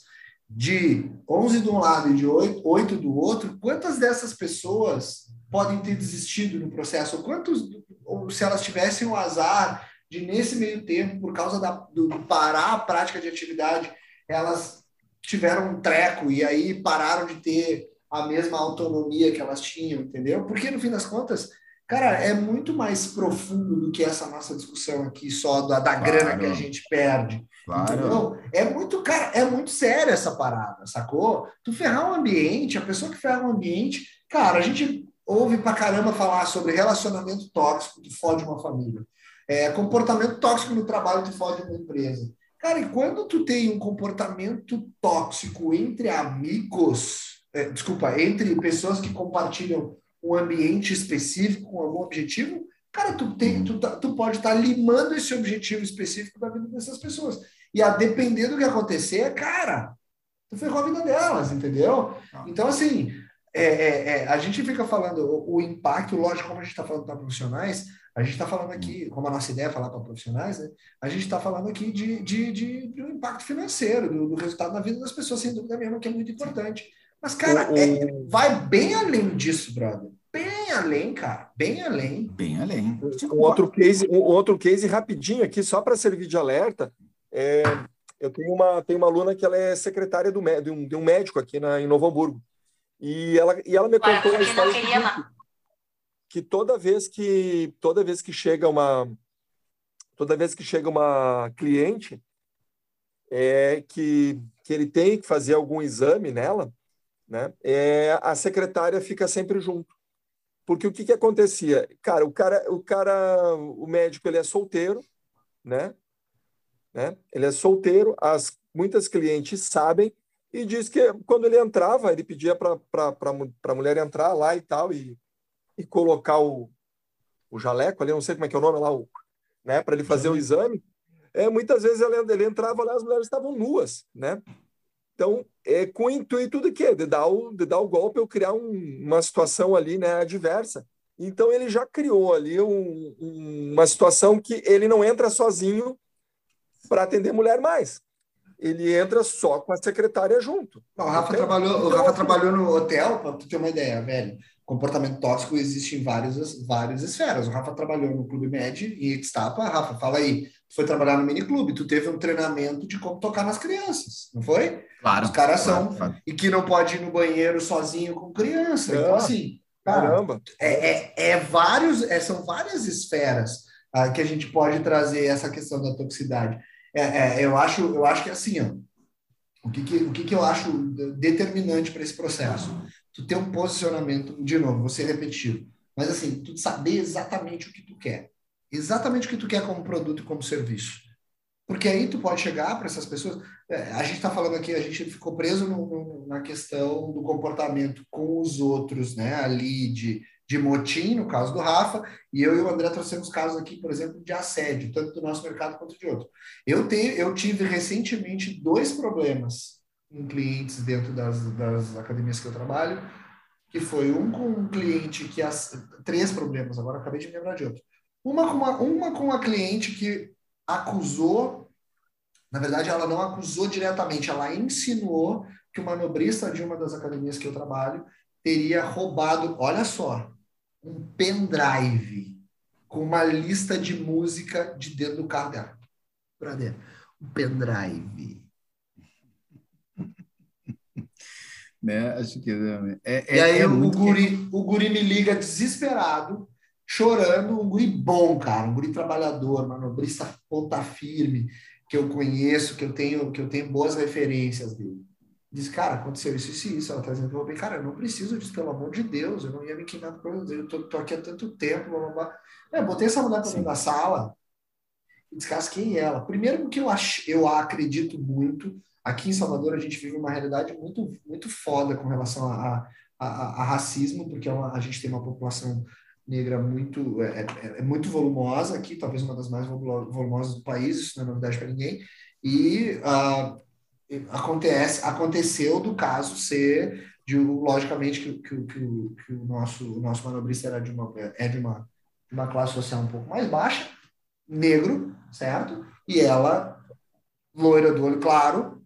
de 11 de um lado e de 8, 8 do outro, quantas dessas pessoas podem ter desistido no processo? Ou quantos, ou se elas tivessem o azar de, nesse meio tempo, por causa da, do, do parar a prática de atividade, elas tiveram um treco e aí pararam de ter a mesma autonomia que elas tinham, entendeu? Porque, no fim das contas, Cara, é muito mais profundo do que essa nossa discussão aqui só da, da claro. grana que a gente perde. Claro. Entendeu? É muito, cara, é muito sério essa parada, sacou? Tu ferrar o um ambiente, a pessoa que ferra o um ambiente, cara, a gente ouve pra caramba falar sobre relacionamento tóxico que fode uma família. É, comportamento tóxico no trabalho que fode uma empresa. Cara, e quando tu tem um comportamento tóxico entre amigos, é, desculpa, entre pessoas que compartilham um ambiente específico com algum objetivo, cara, tu, tem, tu, tá, tu pode estar tá limando esse objetivo específico da vida dessas pessoas. E a depender do que acontecer, cara, tu ferrou a vida delas, entendeu? Ah. Então, assim, é, é, é, a gente fica falando o, o, impacto, lógico, como a gente está falando para profissionais, a gente está falando aqui, como a nossa ideia é falar para profissionais, né? A gente está falando aqui de, de, de, de, um impacto financeiro, do, do, resultado na vida das pessoas, sem dúvida nenhuma, que é muito importante. Mas, cara, o, é, vai bem além disso, brother. Bem além, cara. Bem além. Bem além. Um outro case, um outro case rapidinho aqui, só para servir de alerta. É, eu tenho uma, tenho uma aluna que ela é secretária do, de, um, de um médico aqui na, em Novo Hamburgo. E ela, e ela me contou uma história que, que toda vez que toda vez que chega uma toda vez que chega uma cliente é que, que ele tem que fazer algum exame nela, né? É, a secretária fica sempre junto. Porque o que, que acontecia? Cara, o cara, o cara, o médico, ele é solteiro, né? né? Ele é solteiro, as muitas clientes sabem e diz que quando ele entrava, ele pedia para a mulher entrar lá e tal e, e colocar o, o jaleco ali, não sei como é que é o nome lá, o, né? Para ele fazer o exame. É, muitas vezes ele, ele entrava lá, as mulheres estavam nuas, né? Então, é com o intuito de quê? De dar o, de dar o golpe ou criar um, uma situação ali né, adversa. Então ele já criou ali um, uma situação que ele não entra sozinho para atender mulher mais. Ele entra só com a secretária junto. o Rafa, então, trabalhou, o Rafa trabalhou no hotel, para tu ter uma ideia, velho. Comportamento tóxico existe em várias, várias esferas. O Rafa trabalhou no Clube Med em Etstapa. Rafa, fala aí, tu foi trabalhar no miniclube, tu teve um treinamento de como tocar nas crianças, não foi? Claro. Os caras são. Claro. E que não pode ir no banheiro sozinho com criança. Então, assim, Caramba. É, é, é vários, é, são várias esferas ah, que a gente pode trazer essa questão da toxicidade. É, é, eu, acho, eu acho que assim, ó, o, que, que o que, que eu acho determinante para esse processo? Tu ter um posicionamento, de novo, você repetido, mas assim, tu saber exatamente o que tu quer. Exatamente o que tu quer como produto e como serviço. Porque aí tu pode chegar para essas pessoas. É, a gente está falando aqui, a gente ficou preso no, no, na questão do comportamento com os outros, né? Ali de, de motim, no caso do Rafa, e eu e o André trouxemos casos aqui, por exemplo, de assédio, tanto do nosso mercado quanto de outro. Eu, tenho, eu tive recentemente dois problemas em clientes dentro das, das academias que eu trabalho, que foi um com um cliente que as três problemas, agora acabei de me lembrar de outro. Uma com uma, uma com uma cliente que acusou, na verdade, ela não acusou diretamente, ela insinuou que o manobrista de uma das academias que eu trabalho teria roubado, olha só, um pendrive com uma lista de música de dentro do carro dela. Brother, um pendrive. né? Acho que é, é, e aí é o, guri, o guri me liga desesperado chorando, um guri bom, cara, um guri trabalhador, manobrista ponta firme, que eu conheço, que eu tenho, que eu tenho boas referências dele. Diz, cara, aconteceu isso, isso e isso. Ela tá dizendo bem, cara, eu não preciso disso, pelo amor de Deus, eu não ia me queimar por coisa eu tô, tô, aqui há tanto tempo, blá, blá, blá. É, botei essa mulher pra dentro da sala e descasquei ela. Primeiro porque eu, ach, eu acredito muito, aqui em Salvador a gente vive uma realidade muito, muito foda com relação a, a, a, a racismo, porque é uma, a gente tem uma população negra muito é, é, é, muito volumosa aqui, talvez uma das mais volumosas do país, isso não é novidade para ninguém. E uh, acontece, aconteceu do caso ser de logicamente que, que, que, que o nosso o nosso manobrista era de uma é de uma uma classe social um pouco mais baixa, negro, certo? E ela loira do olho claro,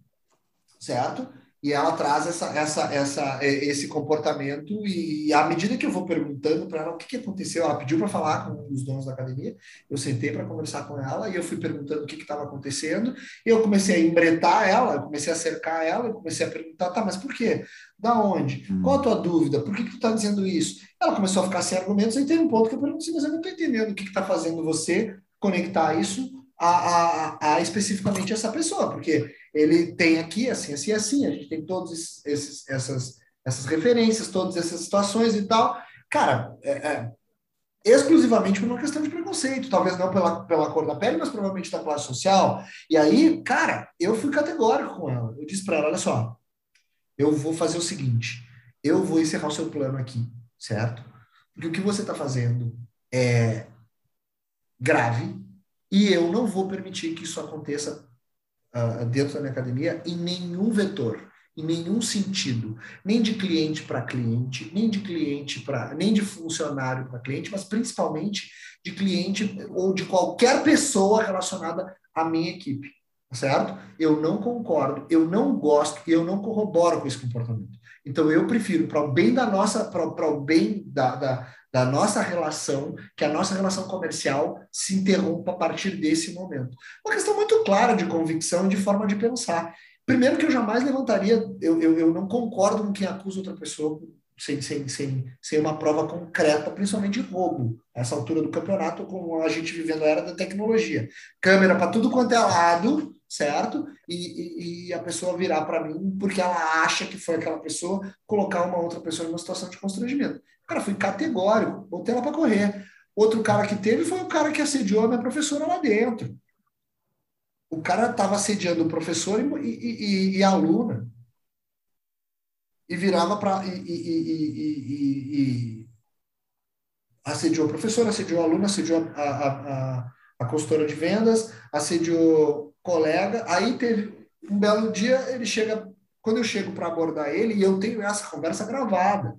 certo? E ela traz essa, essa, essa, esse comportamento e à medida que eu vou perguntando para ela o que, que aconteceu, ela pediu para falar com os donos da academia, eu sentei para conversar com ela e eu fui perguntando o que estava acontecendo e eu comecei a embretar ela, eu comecei a cercar ela, eu comecei a perguntar, tá, mas por quê? Da onde? Hum. Qual a tua dúvida? Por que, que tu está dizendo isso? Ela começou a ficar sem argumentos e tem um ponto que eu perguntei, mas eu não estou entendendo o que está fazendo você conectar isso a, a, a, especificamente essa pessoa, porque ele tem aqui assim, assim, assim, a gente tem todas essas, essas referências, todas essas situações e tal. Cara, é, é, exclusivamente por uma questão de preconceito, talvez não pela, pela cor da pele, mas provavelmente da classe social. E aí, cara, eu fui categórico com ela. Eu disse para ela: olha só, eu vou fazer o seguinte, eu vou encerrar o seu plano aqui, certo? Porque o que você está fazendo é grave, e eu não vou permitir que isso aconteça uh, dentro da minha academia em nenhum vetor, em nenhum sentido, nem de cliente para cliente, nem de cliente para, nem de funcionário para cliente, mas principalmente de cliente ou de qualquer pessoa relacionada à minha equipe, certo? Eu não concordo, eu não gosto, eu não corroboro com esse comportamento. Então eu prefiro para o bem da nossa, para o bem da, da da nossa relação, que a nossa relação comercial se interrompa a partir desse momento. Uma questão muito clara de convicção e de forma de pensar. Primeiro que eu jamais levantaria, eu, eu, eu não concordo com quem acusa outra pessoa sem, sem, sem, sem uma prova concreta, principalmente de roubo. Essa altura do campeonato, com a gente vivendo a era da tecnologia. Câmera para tudo quanto é lado, certo? E, e, e a pessoa virar para mim porque ela acha que foi aquela pessoa, colocar uma outra pessoa em uma situação de constrangimento. Cara, fui categórico, botei ela para correr. Outro cara que teve foi o cara que assediou a minha professora lá dentro. O cara estava assediando o professor e, e, e, a aluna. E virava para. E, assediou o professor, assediou a aluna, assediou a, a, a, a consultora de vendas, assediou colega. Aí teve um belo dia, ele chega. Quando eu chego para abordar ele, e eu tenho essa conversa gravada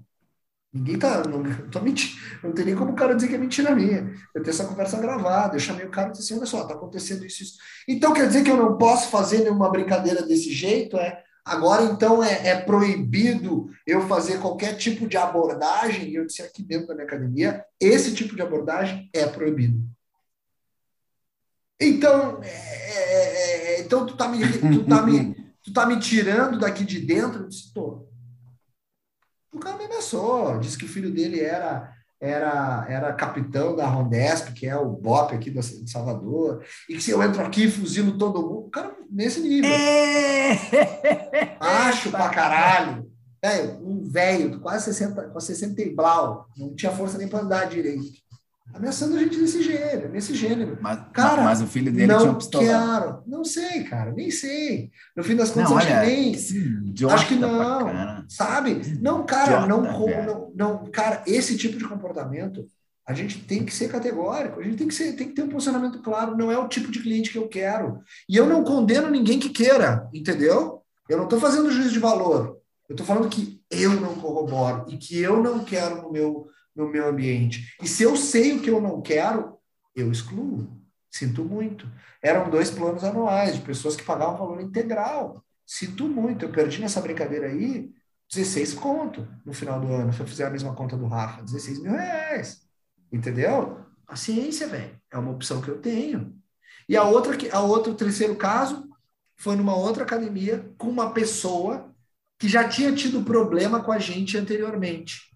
Ninguém tá. Não, tô mentindo. Não tem nem como o cara dizer que é mentira minha. Eu tenho essa conversa gravada. Eu chamei o cara e disse assim: olha só, tá acontecendo isso, isso. Então quer dizer que eu não posso fazer nenhuma brincadeira desse jeito? É. Agora, então, é, é proibido eu fazer qualquer tipo de abordagem. E eu disse aqui dentro da minha academia: esse tipo de abordagem é proibido. Então, é, é, é então tu tá me, tu tá me, tu tá me tirando daqui de dentro? Eu disse, tô. O cara me ameaçou, disse que o filho dele era era, era capitão da Rondesp, que é o BOP aqui de Salvador, e que se eu entro aqui fuzilo todo mundo, o cara nesse nível. É... Acho pra caralho. É, um velho, quase 60, com 60 e blau, não tinha força nem para andar direito ameaçando a gente desse gênero, nesse gênero. Mas, cara, mas o filho dele tinha uma pistola. Quero. Não sei, cara, nem sei. No fim das contas, não, acho olha, que nem. Que acho que não. Sabe? Não, cara, não, não, não, cara, esse tipo de comportamento. A gente tem que ser categórico, a gente tem que, ser, tem que ter um posicionamento claro, não é o tipo de cliente que eu quero. E eu não condeno ninguém que queira, entendeu? Eu não estou fazendo juízo de valor. Eu estou falando que eu não corroboro e que eu não quero no meu, no meu ambiente. E se eu sei o que eu não quero, eu excluo. Sinto muito. Eram dois planos anuais de pessoas que pagavam valor integral. Sinto muito. Eu perdi nessa brincadeira aí 16 conto no final do ano. Se eu fizer a mesma conta do Rafa, 16 mil reais. Entendeu? A ciência, velho. É uma opção que eu tenho. E a outra, a outro terceiro caso foi numa outra academia com uma pessoa que já tinha tido problema com a gente anteriormente.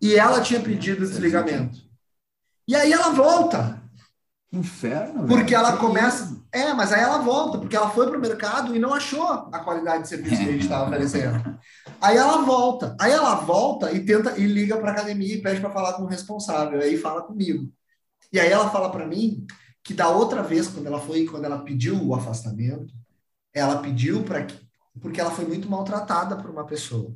E ela tinha pedido desligamento. E aí ela volta. Inferno. Porque ela começa. É, mas aí ela volta, porque ela foi para o mercado e não achou a qualidade de serviço que a gente estava oferecendo. Aí ela volta. Aí ela volta e tenta e liga para a academia e pede para falar com o responsável. Aí fala comigo. E aí ela fala para mim que da outra vez, quando ela foi, quando ela pediu o afastamento, ela pediu para que. Porque ela foi muito maltratada por uma pessoa.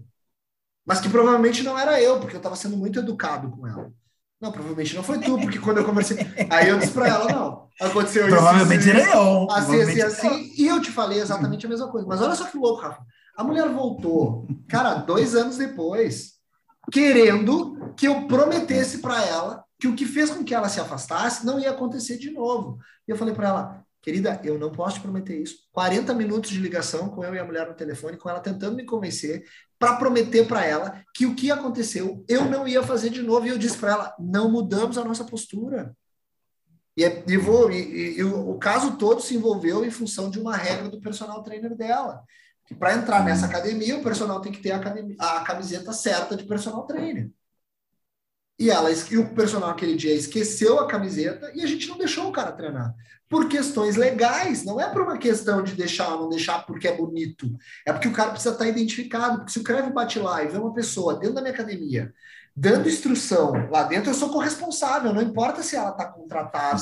Mas que provavelmente não era eu, porque eu estava sendo muito educado com ela. Não, provavelmente não foi tu, porque quando eu conversei. Aí eu disse para ela: não, aconteceu isso. Provavelmente era eu. Assim, assim, assim. E eu te falei exatamente a mesma coisa. Mas olha só que louco, Rafa. A mulher voltou, cara, dois anos depois, querendo que eu prometesse para ela que o que fez com que ela se afastasse não ia acontecer de novo. E eu falei para ela: Querida, eu não posso te prometer isso. 40 minutos de ligação com eu e a mulher no telefone, com ela tentando me convencer para prometer para ela que o que aconteceu eu não ia fazer de novo. E eu disse para ela: não mudamos a nossa postura. E, é, e, vou, e, e, o, caso todo se envolveu em função de uma regra do personal trainer dela. Que para entrar nessa academia, o personal tem que ter a, academia, a camiseta certa de personal trainer. E ela e o personal aquele dia esqueceu a camiseta e a gente não deixou o cara treinar. Por questões legais, não é por uma questão de deixar ou não deixar porque é bonito. É porque o cara precisa estar identificado. Porque se o Creve bate lá e vê uma pessoa dentro da minha academia dando instrução lá dentro, eu sou corresponsável, não importa se ela está contratada.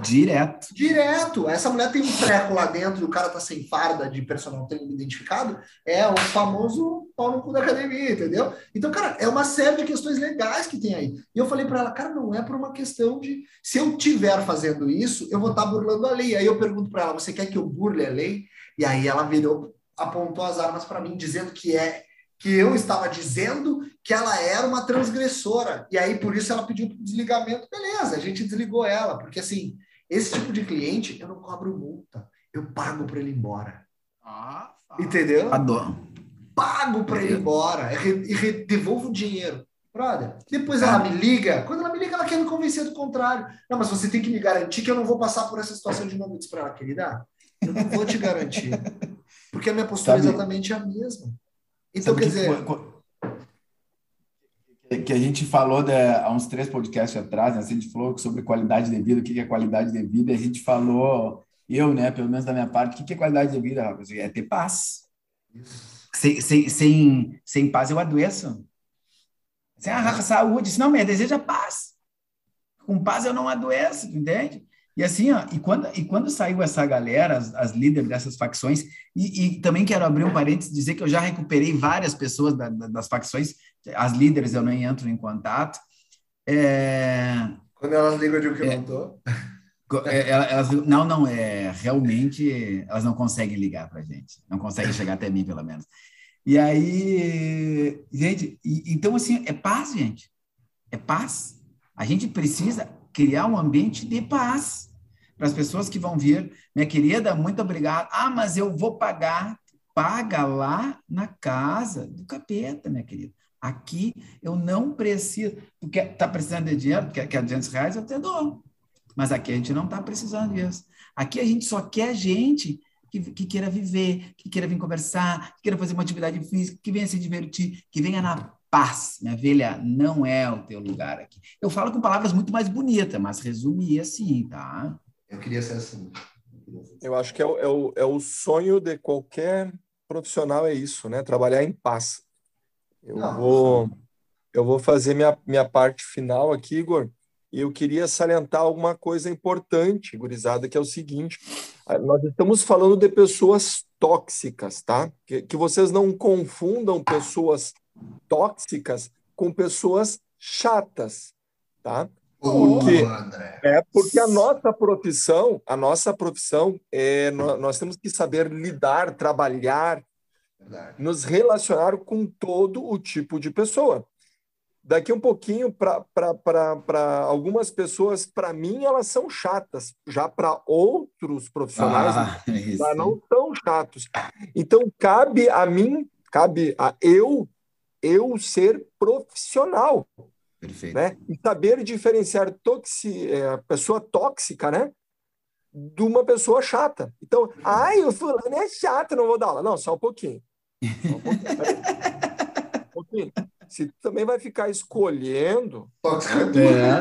direto. Direto. Essa mulher tem um treco lá dentro e o cara tá sem farda de personal trainer identificado, é o famoso pau no cu da academia, entendeu? Então, cara, é uma série de questões legais que tem aí. E eu falei para ela, cara, não é por uma questão de se eu tiver fazendo isso, eu vou estar tá burlando a lei. Aí eu pergunto para ela, você quer que eu burle a lei? E aí ela virou, apontou as armas para mim, dizendo que é que eu estava dizendo que ela era uma transgressora. E aí, por isso, ela pediu desligamento. Beleza, a gente desligou ela, porque assim, esse tipo de cliente eu não cobro multa, eu pago para ele ir embora. Ah, Entendeu? Adoro. Pago para ele ir embora e devolvo o dinheiro. Brother, depois ela me liga. Quando ela me liga, ela quer me convencer do contrário. Não, mas você tem que me garantir que eu não vou passar por essa situação de novo. Eu disse para ela, querida, eu não vou te garantir. Porque a minha postura é exatamente a mesma. Então, Sabe quer dizer. Que, que, a gente falou de, há uns três podcasts atrás, né? a gente falou sobre qualidade de vida, o que é qualidade de vida, a gente falou, eu, né, pelo menos da minha parte, o que é qualidade de vida, Rafa? É ter paz. Sem, sem, sem, sem paz eu adoeço. Sem a saúde, não, me deseja paz. Com paz eu não adoeço, entende? E assim, ó, e quando, e quando saiu essa galera, as, as líderes dessas facções, e, e, também quero abrir um parênteses dizer que eu já recuperei várias pessoas da, da, das facções, as líderes eu nem entro em contato. É, quando elas ligam, eu digo que é, não é, Elas, não, não, é realmente elas não conseguem ligar para gente, não conseguem chegar até mim, pelo menos. E aí, gente, e, então assim, é paz, gente. É paz. A gente precisa criar um ambiente de paz para as pessoas que vão vir. Minha querida, muito obrigado. Ah, mas eu vou pagar. Paga lá na casa do capeta, minha querida. Aqui eu não preciso. porque está precisando de dinheiro, porque quer 200 reais, eu te dou. Mas aqui a gente não está precisando disso. Aqui a gente só quer gente que, que, queira viver, que queira vir conversar, que queira fazer uma atividade física, que venha se divertir, que venha na paz. Minha velha, não é o teu lugar aqui. Eu falo com palavras muito mais bonitas, mas resumi assim, tá? Eu queria ser assim. Eu acho que é o, é, o, é o sonho de qualquer profissional, é isso, né? Trabalhar em paz. Eu não, vou eu vou fazer minha, minha parte final aqui, Igor. E eu queria salientar alguma coisa importante, gurizada, que é o seguinte: ah, nós estamos falando de pessoas tóxicas, tá? Que, que vocês não confundam pessoas tóxicas com pessoas chatas, tá? Porque, é porque a nossa profissão, a nossa profissão, é, nós temos que saber lidar, trabalhar, Verdade. nos relacionar com todo o tipo de pessoa. Daqui um pouquinho, para algumas pessoas, para mim, elas são chatas. Já para outros profissionais, ah, já não são chatos. Então, cabe a mim, cabe a eu, eu ser profissional. Perfeito. Né? E saber diferenciar toxi, é, pessoa tóxica, né? De uma pessoa chata. Então, ai, o fulano é chato, não vou dar aula. Não, só um pouquinho. Só um pouquinho. um pouquinho se tu também vai ficar escolhendo. Tóxico é tu. É.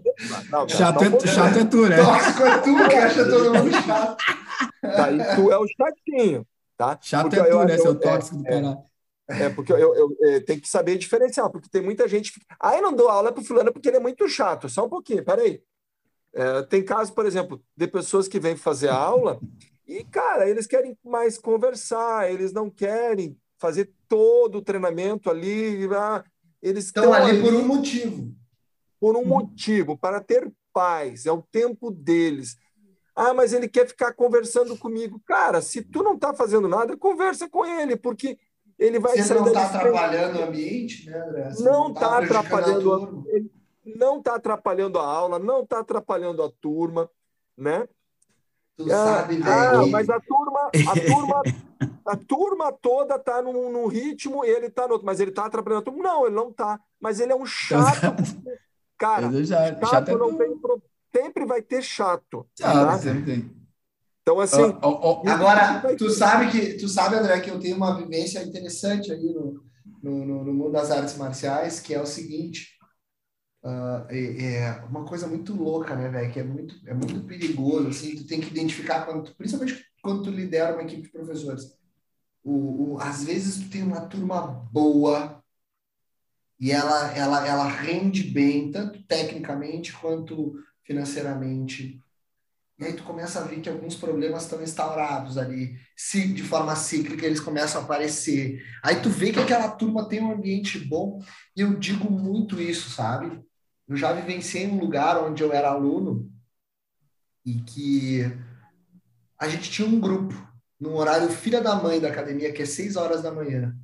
Não, chato, é, chato é tu, né? Tóxico é tu que acha todo mundo chato. Daí tu é o chatinho, tá? Chato porque é tu, eu, né? Eu, seu tóxico é, do canal. É, porque eu, eu, eu, eu, tenho que saber diferenciar, porque tem muita gente que. Ah, eu não dou aula para fulano porque ele é muito chato. Só um pouquinho, peraí. É, tem casos, por exemplo, de pessoas que vêm fazer aula e, cara, eles querem mais conversar, eles não querem fazer todo o treinamento ali. Ah, eles estão ali, ali por um motivo. Por um hum. motivo, para ter paz, é o tempo deles. Ah, mas ele quer ficar conversando comigo. Cara, se tu não está fazendo nada, conversa com ele, porque ele vai Você não está atrapalhando o ambiente, né, André? Você não está tá atrapalhando a, não está atrapalhando a aula, não está atrapalhando a turma, né? Tu ah, sabe, ah, mas a turma, a turma, a turma toda tá num, num ritmo e ele tá no outro, mas ele tá atrapalhando a turma. Não, ele não tá. Mas ele é um chato. Cara, já, chato, chato é não tem sempre vai ter chato. tá? sempre tem. Então, assim. Oh, oh, oh. Agora, tu sabe que tu sabe, André, que eu tenho uma vivência interessante aí no, no, no mundo das artes marciais, que é o seguinte. Uh, é, uma coisa muito louca, né, velho? Que é muito, é muito perigoso, assim. Tu tem que identificar, quando, principalmente quando tu lidera uma equipe de professores. O, o, às vezes tu tem uma turma boa e ela, ela, ela rende bem, tanto tecnicamente quanto financeiramente. E aí tu começa a ver que alguns problemas estão instaurados ali, se de forma cíclica eles começam a aparecer. Aí tu vê que aquela turma tem um ambiente bom, e eu digo muito isso, sabe? eu já vivenciei um lugar onde eu era aluno e que a gente tinha um grupo no horário filha da mãe da academia, que é 6 horas da manhã.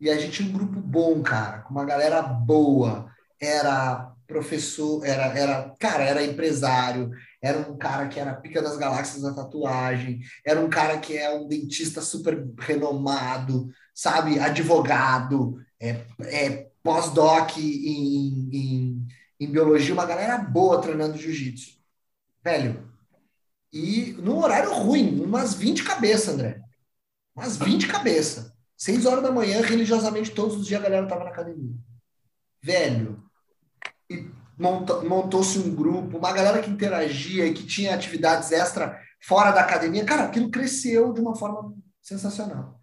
E a gente tinha um grupo bom, cara, com uma galera boa. Era professor, era, era, cara, era empresário, era um cara que era pica das galáxias da tatuagem, era um cara que é um dentista super renomado, sabe, advogado, é, é pós-doc em, em em biologia, uma galera boa treinando jiu-jitsu. Velho. E num horário ruim, umas 20 cabeças, André. Umas 20 cabeças. 6 horas da manhã, religiosamente, todos os dias a galera tava na academia. Velho. Montou-se um grupo, uma galera que interagia e que tinha atividades extra fora da academia. Cara, aquilo cresceu de uma forma sensacional.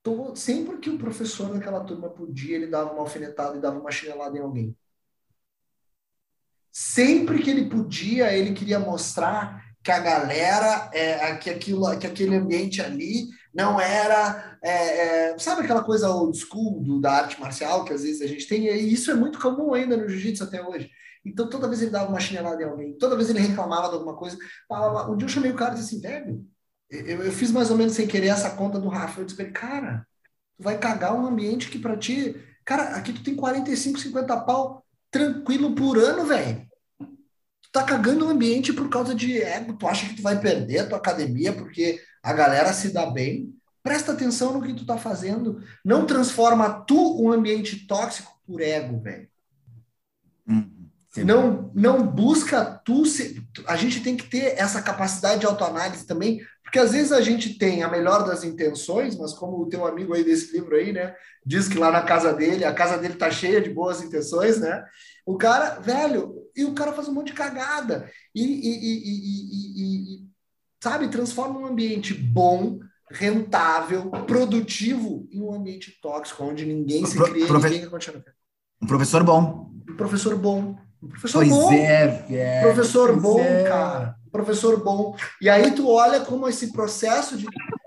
Então, sempre que o professor daquela turma podia, ele dava uma alfinetada e dava uma chinelada em alguém. Sempre que ele podia, ele queria mostrar que a galera, é, que, aquilo, que aquele ambiente ali não era. É, é, sabe aquela coisa old school do, da arte marcial que às vezes a gente tem? E isso é muito comum ainda no jiu-jitsu até hoje. Então, toda vez ele dava uma chinelada em alguém, toda vez ele reclamava de alguma coisa. Um dia eu chamei o cara e disse assim, eu, eu fiz mais ou menos sem querer essa conta do Rafa. Eu disse pra ele, cara, Tu vai cagar um ambiente que para ti, cara, aqui tu tem 45, 50 pau tranquilo por ano, velho. Tu tá cagando o ambiente por causa de ego, tu acha que tu vai perder a tua academia porque a galera se dá bem. Presta atenção no que tu tá fazendo. Não transforma tu um ambiente tóxico por ego, velho. Hum. Não, não busca tu se, a gente tem que ter essa capacidade de autoanálise também, porque às vezes a gente tem a melhor das intenções, mas como o teu amigo aí desse livro aí, né, diz que lá na casa dele, a casa dele tá cheia de boas intenções, né? O cara, velho, e o cara faz um monte de cagada e, e, e, e sabe, transforma um ambiente bom, rentável, produtivo em um ambiente tóxico, onde ninguém se cria, Profe... ninguém continua. Um professor bom. Um professor bom. Um professor pois bom. É, é, professor bom, é. cara. Professor bom. E aí tu olha como esse processo de.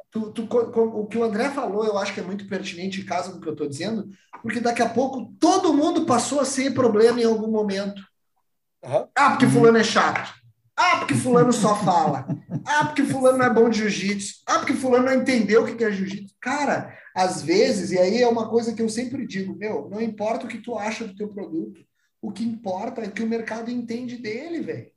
Tu, tu, o que o André falou, eu acho que é muito pertinente em caso do que eu estou dizendo, porque daqui a pouco todo mundo passou a ser problema em algum momento. Uhum. Ah, porque fulano é chato. Ah, porque fulano só fala. Ah, porque fulano não é bom de jiu-jitsu. Ah, porque fulano não entendeu o que é jiu-jitsu. Cara, às vezes, e aí é uma coisa que eu sempre digo, meu, não importa o que tu acha do teu produto, o que importa é que o mercado entende dele, velho.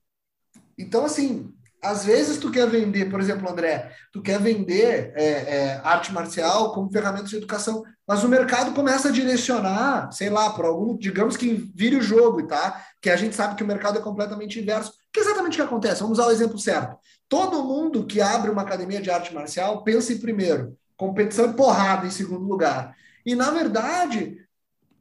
Então, assim, às vezes tu quer vender, por exemplo, André, tu quer vender é, é, arte marcial como ferramenta de educação, mas o mercado começa a direcionar, sei lá, por algum, digamos que vire o jogo, tá? Que a gente sabe que o mercado é completamente inverso. Que é exatamente o que acontece? Vamos usar o exemplo certo. Todo mundo que abre uma academia de arte marcial pensa em primeiro, competição e porrada em segundo lugar. E na verdade,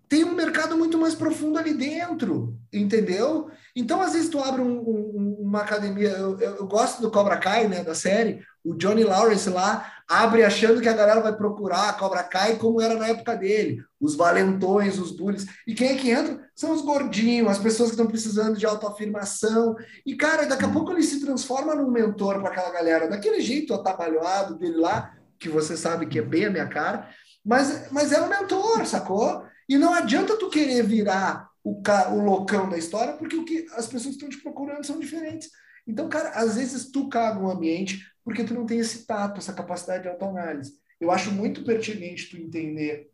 tem um mercado muito mais profundo ali dentro, entendeu? Então, às vezes, tu abre um, um, uma academia. Eu, eu, eu, gosto do Cobra Kai, né, da série. O Johnny Lawrence lá abre achando que a galera vai procurar a Cobra Kai como era na época dele. Os valentões, os bullies. E quem é que entra? São os gordinhos, as pessoas que estão precisando de autoafirmação. E, cara, daqui a pouco ele se transforma num mentor para aquela galera, daquele jeito atabalhoado dele lá, que você sabe que é bem a minha cara. Mas, mas é um mentor, sacou? E não adianta tu querer virar o, o loucão da história, porque o que as pessoas estão te procurando são diferentes. Então, cara, às vezes tu caga um ambiente porque tu não tem esse tato, essa capacidade de autoanálise. Eu acho muito pertinente tu entender,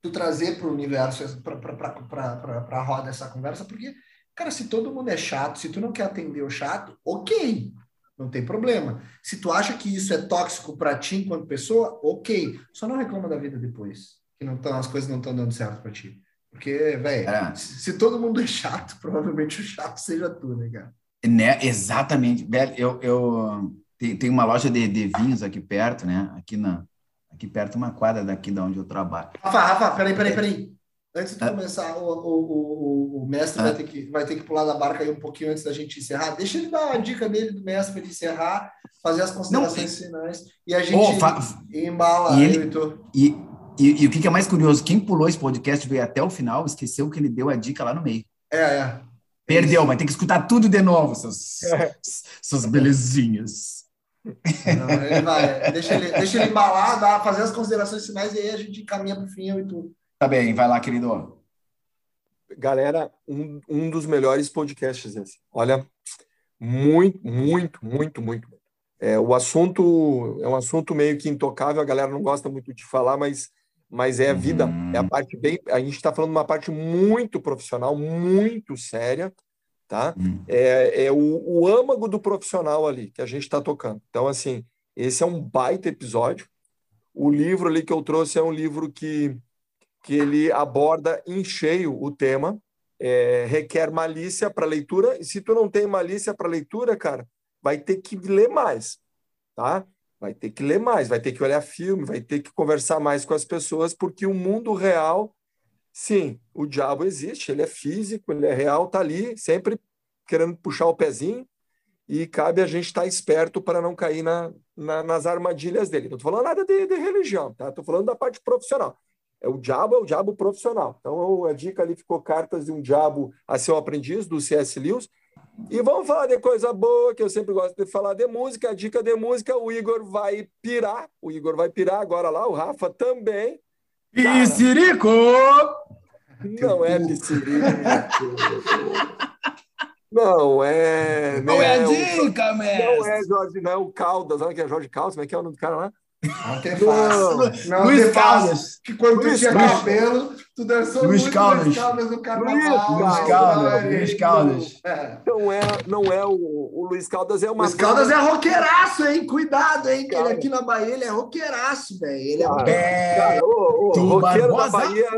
tu trazer para o universo, para a roda essa conversa, porque, cara, se todo mundo é chato, se tu não quer atender o chato, ok, não tem problema. Se tu acha que isso é tóxico para ti enquanto pessoa, ok, só não reclama da vida depois que não tão, as coisas não estão dando certo para ti. Porque, velho, é. se, se, todo mundo é chato, provavelmente o chato seja tu, né, cara? Né? Exatamente. Eu, eu tem, tem uma loja de, de vinhos aqui perto, né? Aqui na aqui perto uma quadra daqui da onde eu trabalho. Rafa, Rafa, peraí, peraí, peraí. Antes de ah. começar, o, o, o, o mestre ah. vai, ter que, vai ter que pular da barca aí um pouquinho antes da gente encerrar. Deixa ele dar a dica dele do mestre para ele encerrar, fazer as considerações Não, finais e a gente oh, fa... embala e ele, e, e, e, o que é mais curioso, quem pulou esse podcast veio até o final, esqueceu que ele deu a dica lá no meio. É, é. Perdeu, vai ter que escutar tudo de novo, seus, é. suas belezinhas. Não, ele vai, deixa ele, deixa ele embalar, fazer as considerações finais e aí a gente caminha para o fim, eu e tu. Tá bem, vai lá, querido. Galera, um, um dos melhores podcasts esse. Olha, muito, muito, muito, muito. É, o assunto é um assunto meio que intocável, a galera não gosta muito de falar, mas mas é a vida, uhum. é a parte bem. A gente está falando de uma parte muito profissional, muito séria, tá? Uhum. É, é o, o âmago do profissional ali que a gente está tocando. Então, assim, esse é um baita episódio. O livro ali que eu trouxe é um livro que, que ele aborda em cheio o tema, é, requer malícia para leitura, e se tu não tem malícia para leitura, cara, vai ter que ler mais, tá? Vai ter que ler mais, vai ter que olhar filme, vai ter que conversar mais com as pessoas, porque o mundo real, sim, o diabo existe, ele é físico, ele é real, está ali, sempre querendo puxar o pezinho, e cabe a gente estar tá esperto para não cair na, na, nas armadilhas dele. Não estou falando nada de, de religião, tá? Estou falando da parte profissional. É o diabo é o diabo profissional. Então a dica ali ficou cartas de um diabo a seu aprendiz do C.S. Lewis e vamos falar de coisa boa, que eu sempre gosto de falar de música. A dica de música, o Igor vai pirar. O Igor vai pirar agora lá, o Rafa também. Piscirico! Não é Piscirico. Não é. Não é a dica, Não é Jorge, não é o Caldas, olha que é Jorge Caldas, como é que é o nome do cara lá? Não Luiz Caldas. Que quando Luiz tu tinha Caldas. cabelo, tu dançou Luiz muito Caldas. Luiz Caldas no carnaval. Luiz? Caldas, Luiz Caldas. é. Não é, não é o, o Luiz Caldas, é uma. Luiz Caldas é roqueiraço, hein? Cuidado, hein? Que ele aqui na Bahia ele é roqueiraço, velho. Ele é. É, Cara, roqueiro da? Bahia.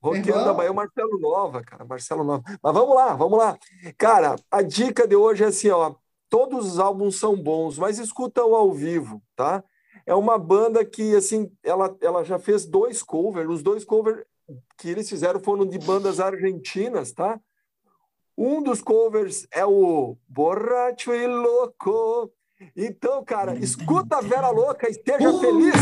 Roqueiro da Bahia é o Marcelo Nova, cara. Marcelo Nova. Mas vamos lá, vamos lá. Cara, a dica de hoje é assim, ó. Todos os álbuns são bons, mas escuta o ao vivo, tá? É uma banda que, assim, ela, ela já fez dois covers. Os dois covers que eles fizeram foram de bandas argentinas, tá? Um dos covers é o Borracho e Louco. Então, cara, escuta a Vera Louca, esteja Uh! feliz.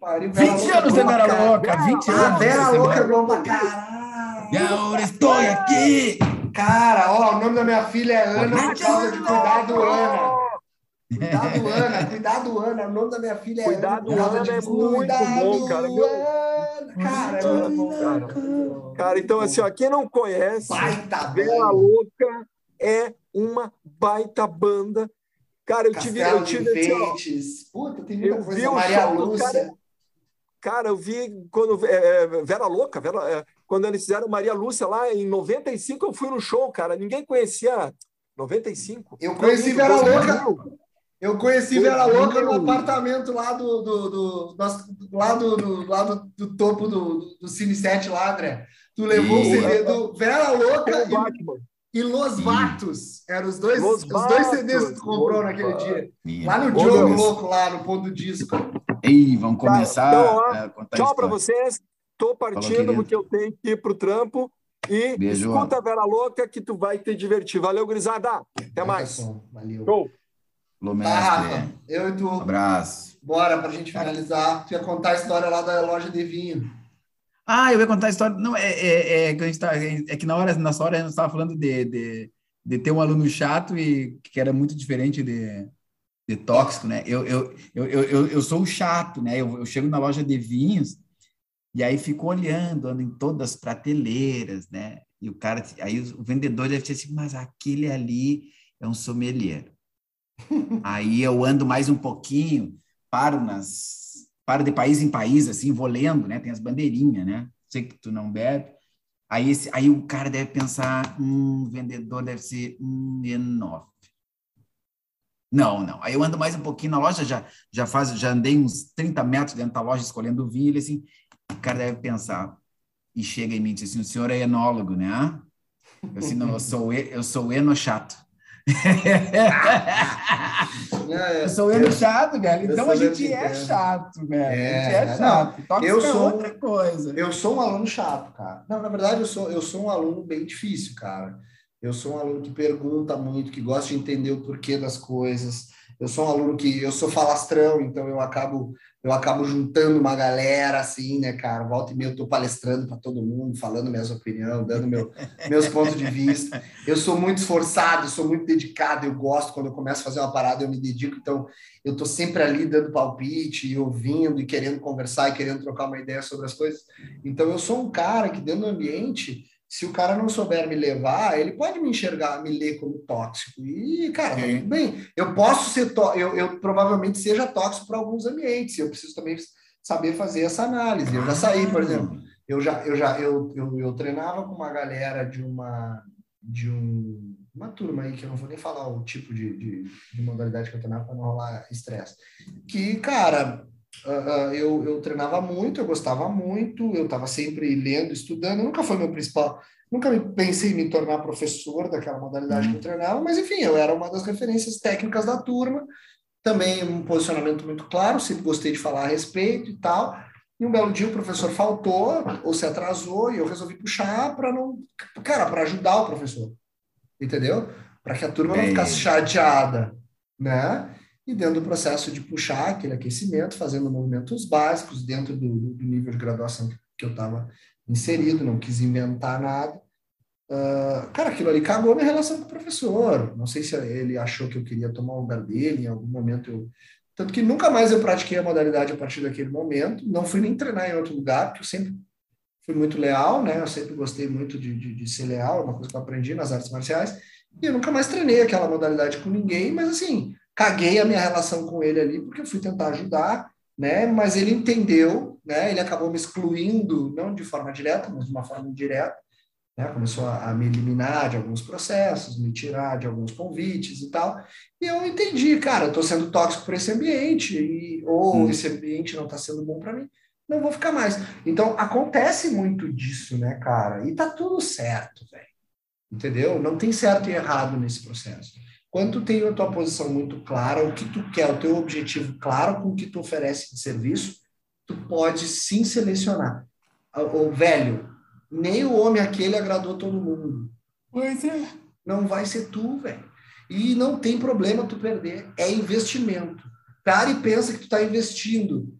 Pariu, Vera 20 Louca anos de é Vera. Louca, 20 Ah, anos. Vera essa Louca é bom pra caralho. E agora estou aqui. Cara, ó, o nome da minha filha é Ana por causa de Cuidado Ana. Cuidado Ana, Cuidado Ana. O nome da minha filha é Cuidado, Ana. Ana, é muito bom, cara. Meu- Ana. Cara, é muito bom, cara. Cara, então assim, ó, quem não conhece, Baita Vera banda. Louca é uma baita banda. Cara, eu tive, Castelo eu de tive assim, ó. Puta, tem muita Eu vi coisa. o Maria show Lúcia. cara, eu vi quando é, é, Vera Louca, Vera, é, quando eles fizeram Maria Lúcia lá em 95, eu fui no show, cara. Ninguém conhecia 95. Eu conheci Vera 2000. Louca. Eu conheci Foi Vera Louca no apartamento lá do, do, do, nosso- lá do, do, lá do, do topo do, do Cine 7 lá, André. Tu levou o CD do Vera Louca e, e Los Vatos. Eram os dois, Los os dois CDs que tu comprou naquele dia. Lá no Diogo. Louco, lá no ponto do disco. Ei, vamos começar então, ó, a contar Tchau para vocês. Tô partindo porque eu tenho que ir pro trampo. E Beijo. escuta a Vera Louca que tu vai te divertir. Valeu, gurizada. Até mais. Valeu. Show. Alô, Tá, Rafa. Eu e tu, Um abraço. bora pra gente finalizar. Tu ia contar a história lá da loja de vinho. Ah, eu ia contar a história. Não, é, é, é que a gente tá, é que na hora, nessa hora a gente estava falando de, de, de ter um aluno chato e que era muito diferente de, de tóxico, né? Eu, eu, eu, eu, eu, sou o chato, né? Eu, eu chego na loja de vinhos e aí fico olhando, ando em todas as prateleiras, né? E o cara, aí o vendedor deve ter assim, mas aquele ali é um sommelier. Aí eu ando mais um pouquinho, paro nas paro de país em país assim, vou lendo, né? Tem as bandeirinhas, né? Sei que tu não bebe. Aí esse, aí o cara deve pensar, o vendedor deve ser um E9. Não, não. Aí eu ando mais um pouquinho na loja, já já faz, já andei uns 30 metros dentro da loja escolhendo vinho, assim, o cara deve pensar e chega em mim diz assim, o senhor é enólogo, né? Eu assim, não, eu sou eu sou eno chato. É, Eu sou eno chato, velho. eu Então sou a gente eno é chato. velho. a gente É, é não, chato. Tóxico eu é sou- outra coisa. Eu sou um aluno chato, cara. Não, na verdade, eu sou, eu sou um aluno bem difícil, cara. Eu sou um aluno que pergunta muito, que gosta de entender o porquê das coisas. Eu sou um aluno que eu sou falastrão, então eu acabo eu acabo juntando uma galera assim, né, cara? Volta e meia eu tô palestrando para todo mundo, falando minhas opiniões, dando meu, meus pontos de vista. Eu sou muito esforçado, sou muito dedicado, eu gosto quando eu começo a fazer uma parada, eu me dedico, então eu tô sempre ali dando palpite e ouvindo e querendo conversar e querendo trocar uma ideia sobre as coisas. Então eu sou um cara que dentro do ambiente, se o cara não souber me levar, ele pode me enxergar, me ler como tóxico. E, cara, tudo bem. Eu posso ser tó- eu, eu provavelmente seja tóxico para alguns ambientes. Eu preciso também saber fazer essa análise. Eu já saí, por exemplo, eu já eu já eu, eu, eu treinava com uma galera de uma de um, uma turma aí que eu não vou nem falar o tipo de, de, de modalidade que eu treinava para não rolar estresse. Que, cara, ah, eu, eu treinava muito, eu gostava muito, eu estava sempre lendo, estudando, nunca foi meu principal, nunca me pensei em me tornar professor daquela modalidade que eu treinava, mas enfim, eu era uma das referências técnicas da turma, também um posicionamento muito claro, sempre gostei de falar a respeito e tal. E um belo dia o professor faltou ou se atrasou e eu resolvi puxar para não, cara, para ajudar o professor, entendeu? Para que a turma não Bem. ficasse chateada, né? E dentro do processo de puxar aquele aquecimento, fazendo movimentos básicos dentro do, do nível de graduação que eu estava inserido, não quis inventar nada. Uh, cara, aquilo ali cagou minha relação com o professor. Não sei se ele achou que eu queria tomar o lugar dele, em algum momento eu. Tanto que nunca mais eu pratiquei a modalidade a partir daquele momento. Não fui nem treinar em outro lugar, porque eu sempre fui muito leal, né? Eu sempre gostei muito de, de, de ser leal, é uma coisa que eu aprendi nas artes marciais. E eu nunca mais treinei aquela modalidade com ninguém, mas assim, caguei a minha relação com ele ali, porque eu fui tentar ajudar né? Mas ele entendeu, né? Ele acabou me excluindo, não de forma direta, mas de uma forma indireta, né? Começou a, a me eliminar de alguns processos, me tirar de alguns convites e tal. E eu entendi, cara, eu tô sendo tóxico para esse ambiente, e, ou hum. esse ambiente não está sendo bom para mim, não vou ficar mais. Então, acontece muito disso, né, cara? E tá tudo certo, velho. Entendeu? Não tem certo e errado nesse processo. Quando tu tem a tua posição muito clara, o que tu quer, o teu objetivo claro com o que tu oferece de serviço, tu pode sim selecionar. O velho, nem o homem aquele agradou todo mundo. Pois é. Não vai ser tu, velho. E não tem problema tu perder. É investimento. Cara e pensa que tu está investindo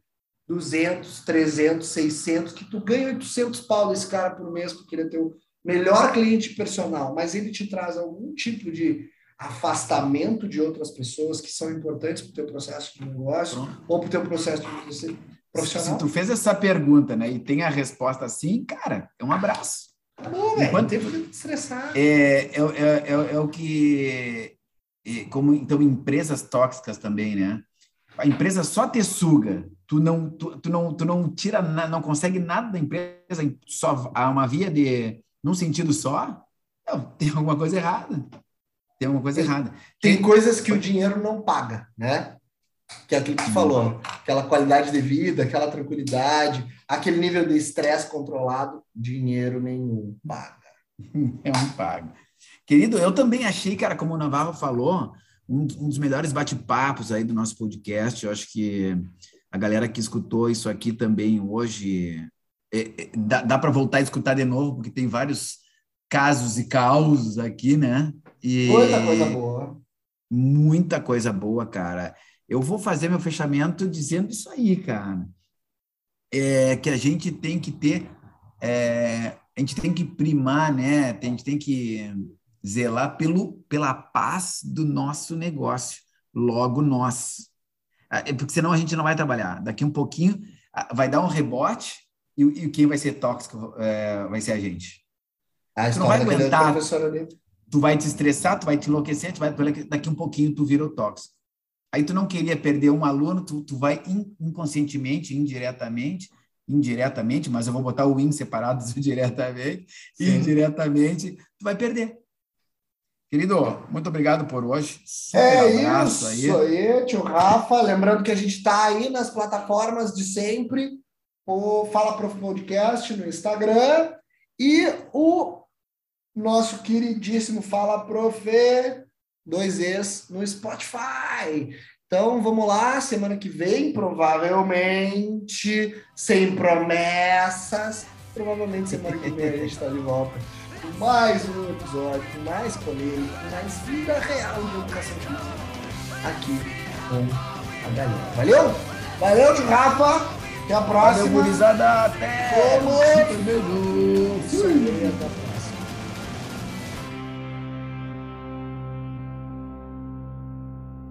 200, 300, 600, que tu ganha 800 pau desse cara por mês porque ele é teu melhor cliente personal, mas ele te traz algum tipo de afastamento de outras pessoas que são importantes para o teu processo de negócio Pronto. ou para o teu processo de profissional. Se tu fez essa pergunta, né, e tem a resposta assim, cara, é um abraço. Tá bom, velho, Enquanto... tempo de estressar. É, é, é, é, é o que... É, como, então, empresas tóxicas também, né? A empresa só te suga, tu não, tu, tu não, tu não tira, não consegue nada da empresa, só há uma via de, num sentido só, não, tem alguma coisa errada tem alguma coisa errada. Tem, tem coisas que o dinheiro não paga, né? Que é aquilo que tu falou, aquela qualidade de vida, aquela tranquilidade, aquele nível de estresse controlado, dinheiro nenhum paga. É um paga. Querido, eu também achei, cara, como o Navarro falou, um, um dos melhores bate-papos aí do nosso podcast. Eu acho que a galera que escutou isso aqui também hoje é, é, dá, dá para voltar a escutar de novo, porque tem vários casos e causos aqui, né? E muita coisa boa. Muita coisa boa, cara. Eu vou fazer meu fechamento dizendo isso aí, cara. É que a gente tem que ter, é, a gente tem que primar, né? A gente tem que zelar pelo, pela paz do nosso negócio, logo nós. Ah, é, porque senão a gente não vai trabalhar. Daqui um pouquinho vai dar um rebote e, e quem vai ser tóxico é, vai ser a gente. A tu não vai aguentar tu vai te estressar, tu vai te enlouquecer, tu vai, daqui um pouquinho tu vira o tóxico. Aí tu não queria perder um aluno, tu, tu vai inconscientemente, indiretamente, indiretamente, mas eu vou botar o in separado diretamente, Sim. indiretamente, tu vai perder. Querido, muito obrigado por hoje. Super é isso aí. aí, tio Rafa. Lembrando que a gente está aí nas plataformas de sempre, o Fala Prof Podcast no Instagram e o nosso queridíssimo Fala Prof, dois ex no Spotify. Então vamos lá, semana que vem, provavelmente, sem promessas, provavelmente semana que vem a gente está de volta com mais um episódio, com mais polêmica, com mais vida real de educação física aqui com a galera. Valeu? Valeu, Rafa. Até a próxima. Valeu, gurizada. Até. Vamos. Super beijo.